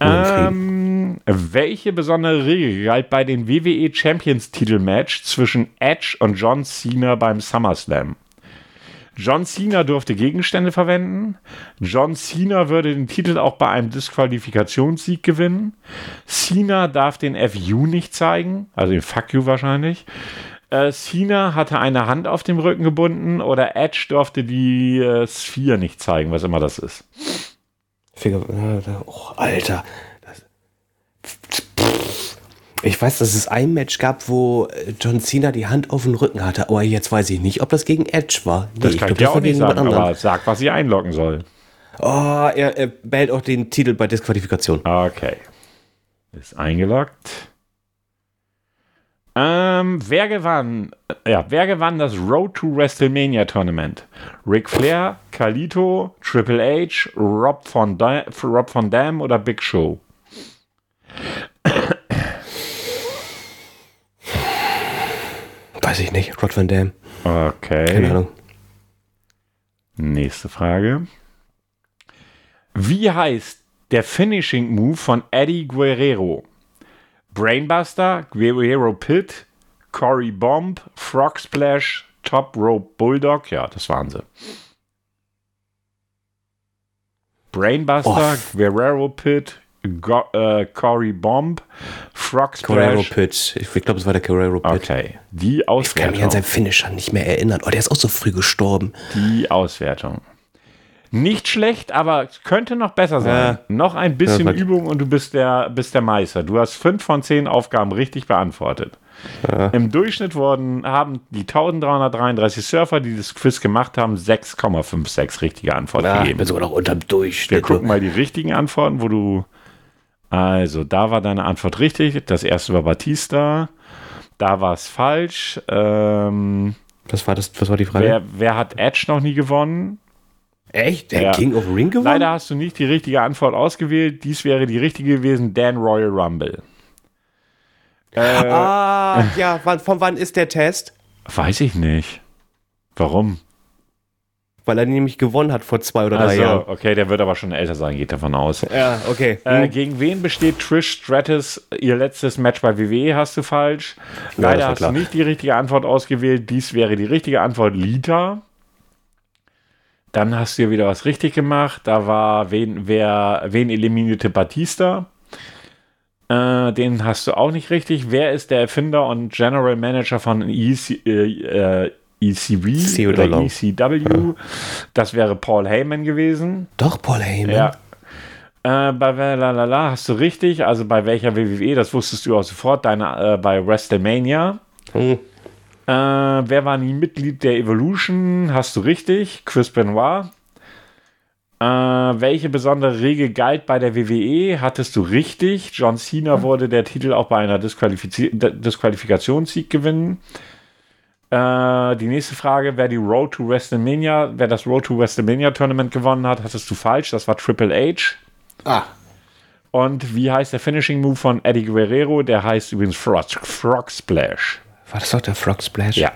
Ähm, welche besondere Regel galt bei den WWE Champions Titelmatch zwischen Edge und John Cena beim SummerSlam? John Cena durfte Gegenstände verwenden. John Cena würde den Titel auch bei einem Disqualifikationssieg gewinnen. Cena darf den FU nicht zeigen, also den Fuck you wahrscheinlich. Äh, Cena hatte eine Hand auf dem Rücken gebunden oder Edge durfte die äh, Sphere nicht zeigen, was immer das ist. Finger, oh, Alter. Das, ich weiß, dass es ein Match gab, wo äh, John Cena die Hand auf dem Rücken hatte, aber jetzt weiß ich nicht, ob das gegen Edge war. Nee, Das kann ich glaub, dir auch war nicht sagen, anderen. aber sag, was ich einloggen soll. Oh, er, er behält auch den Titel bei Disqualifikation. Okay. Ist eingeloggt. Ähm, wer gewann, ja, wer gewann das Road to WrestleMania Tournament? Ric Flair, Carlito, Triple H, Rob Von, da Rob Von Dam oder Big Show? Weiß ich nicht. Rod Van Dam. Keine Okay. Ahnung. Nächste Frage. Wie heißt der Finishing Move von Eddie Guerrero? Brainbuster, Guerrero Pit, Cory Bomb, Frog Splash, Top Rope Bulldog. Ja, das waren sie. Brainbuster, Guerrero Pit, Go äh, Cory Bomb, Frog Guerrero Splash. Pit. Ich, ich glaube, es war der Guerrero Pit. Okay, die Ich kann mich Auswertung. an seinen Finisher nicht mehr erinnern. Oh, der ist auch so früh gestorben. Die Auswertung. Nicht schlecht, aber könnte noch besser sein. Ja. Noch ein bisschen Ja, Übung und du bist der, bist der Meister. Du hast fünf von zehn Aufgaben richtig beantwortet. Im Durchschnitt wurden, haben die 1333 Surfer, die das Quiz gemacht haben, 6,56 richtige Antworten Ja, ich gegeben. bin sogar noch unterm Wir Durchschnitt. gucken mal die richtigen Antworten, wo du. Also, da war deine Antwort richtig. Das erste war Batista. Da war es falsch. Ähm, Was war, das, was war die Frage? wer, wer hat Edge noch nie gewonnen? Echt? Der Ja. King of Ring gewonnen? Leider hast du nicht die richtige Antwort ausgewählt. Dies wäre die richtige gewesen: Dan Royal Rumble. Äh, *laughs* Ah, ja, wann, von wann ist der Test? Weiß ich nicht. Warum? Weil er nämlich gewonnen hat vor zwei oder drei Also, Jahren. okay, der wird aber schon älter sein, geht davon aus. Ja, okay. Äh, gegen wen besteht Trish Stratus ihr letztes Match bei WWE? Hast du falsch. das Leider hast klar. du nicht die richtige Antwort ausgewählt. Dies wäre die richtige Antwort: Lita. Dann hast du ja wieder was richtig gemacht. Da war, wen, wer, wen eliminierte Batista? Äh, den hast du auch nicht richtig. Wer ist der Erfinder und General Manager von EC, äh, äh, ECW oder Long. ECW? Das wäre Paul Heyman gewesen. Doch, Paul Heyman. Ja. Äh, bei Lalala hast du richtig, also bei welcher WWE, das wusstest du auch sofort, deine, äh, bei WrestleMania. Hm. Äh, wer war nie Mitglied der Evolution? Hast du richtig, Chris Benoit. Äh, welche besondere Regel galt bei der WWE? Hattest du richtig. John Cena wurde der Titel auch bei einer Disqualifiz Disqualifikationssieg gewinnen. Äh, die nächste Frage, wer die Road to WrestleMania, wer das Road to WrestleMania Tournament gewonnen hat, hattest du falsch. Das war Triple H. Ah, Und wie heißt der Finishing Move von Eddie Guerrero? Der heißt übrigens Frog, Frog Splash. War das doch der Frog Splash? Ja.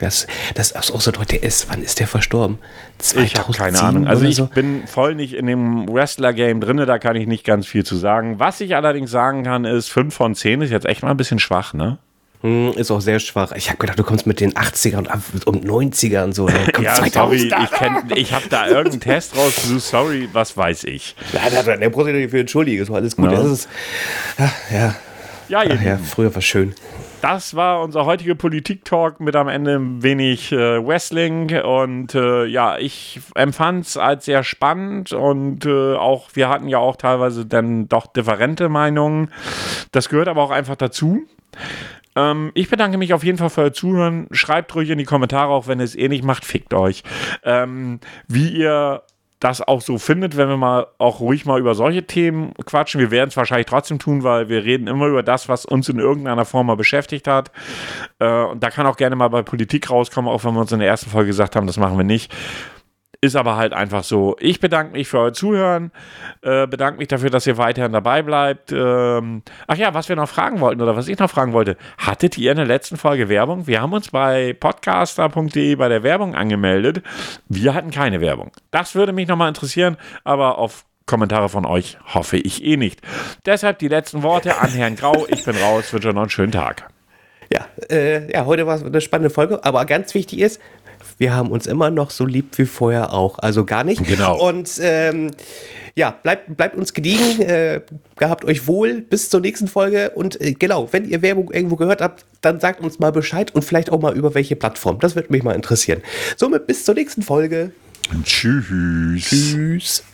Das, das ist auch so. Der ist, wann ist der verstorben? Ich habe keine 2007 Ahnung. Also ich so? bin voll nicht in dem Wrestler-Game drin, da kann ich nicht ganz viel zu sagen. Was ich allerdings sagen kann, ist 5 von 10 ist jetzt echt mal ein bisschen schwach, ne? Hm, Ist auch sehr schwach. Ich habe gedacht, du kommst mit den 80er und, ab- und 90er und so. Dann *laughs* kommt Ja, 2000er. sorry, ich, kenn- ich habe da irgendeinen Test rausgesucht, sorry, was weiß ich. Nein, nein, nein, der braucht sich nicht für entschuldigen. Ist alles gut. Ja. Das ist, ja, ja, Ja, ach ja, früher war schön. Das war unser heutiger Politik-Talk mit am Ende ein wenig äh, Wrestling und äh, ja, ich empfand es als sehr spannend und äh, auch, wir hatten ja auch teilweise dann doch differente Meinungen. Das gehört aber auch einfach dazu. Ähm, ich bedanke mich auf jeden Fall für euer Zuhören. Schreibt ruhig in die Kommentare, auch wenn ihr es eh nicht macht, fickt euch. Ähm, wie ihr das auch so findet, wenn wir mal auch ruhig mal über solche Themen quatschen. Wir werden es wahrscheinlich trotzdem tun, weil wir reden immer über das, was uns in irgendeiner Form mal beschäftigt hat. Äh, und da kann auch gerne mal bei Politik rauskommen, auch wenn wir uns in der ersten Folge gesagt haben, das machen wir nicht. Ist aber halt einfach so. Ich bedanke mich für euer Zuhören, äh, bedanke mich dafür, dass ihr weiterhin dabei bleibt. Ähm, ach ja, was wir noch fragen wollten oder was ich noch fragen wollte, hattet ihr in der letzten Folge Werbung? Wir haben uns bei podcaster.de bei der Werbung angemeldet. Wir hatten keine Werbung. Das würde mich nochmal interessieren, aber auf Kommentare von euch hoffe ich eh nicht. Deshalb die letzten Worte an Herrn Grau. Ich bin raus, wünsche noch einen schönen Tag. Ja, äh, ja, heute war es eine spannende Folge, aber ganz wichtig ist, wir haben uns immer noch so lieb wie vorher auch. Also gar nicht. Genau. Und ähm, ja, bleibt, bleibt uns gediegen, äh, gehabt euch wohl bis zur nächsten Folge. Und äh, genau, wenn ihr Werbung irgendwo gehört habt, dann sagt uns mal Bescheid und vielleicht auch mal über welche Plattform. Das würde mich mal interessieren. Somit bis zur nächsten Folge. Tschüss. Tschüss.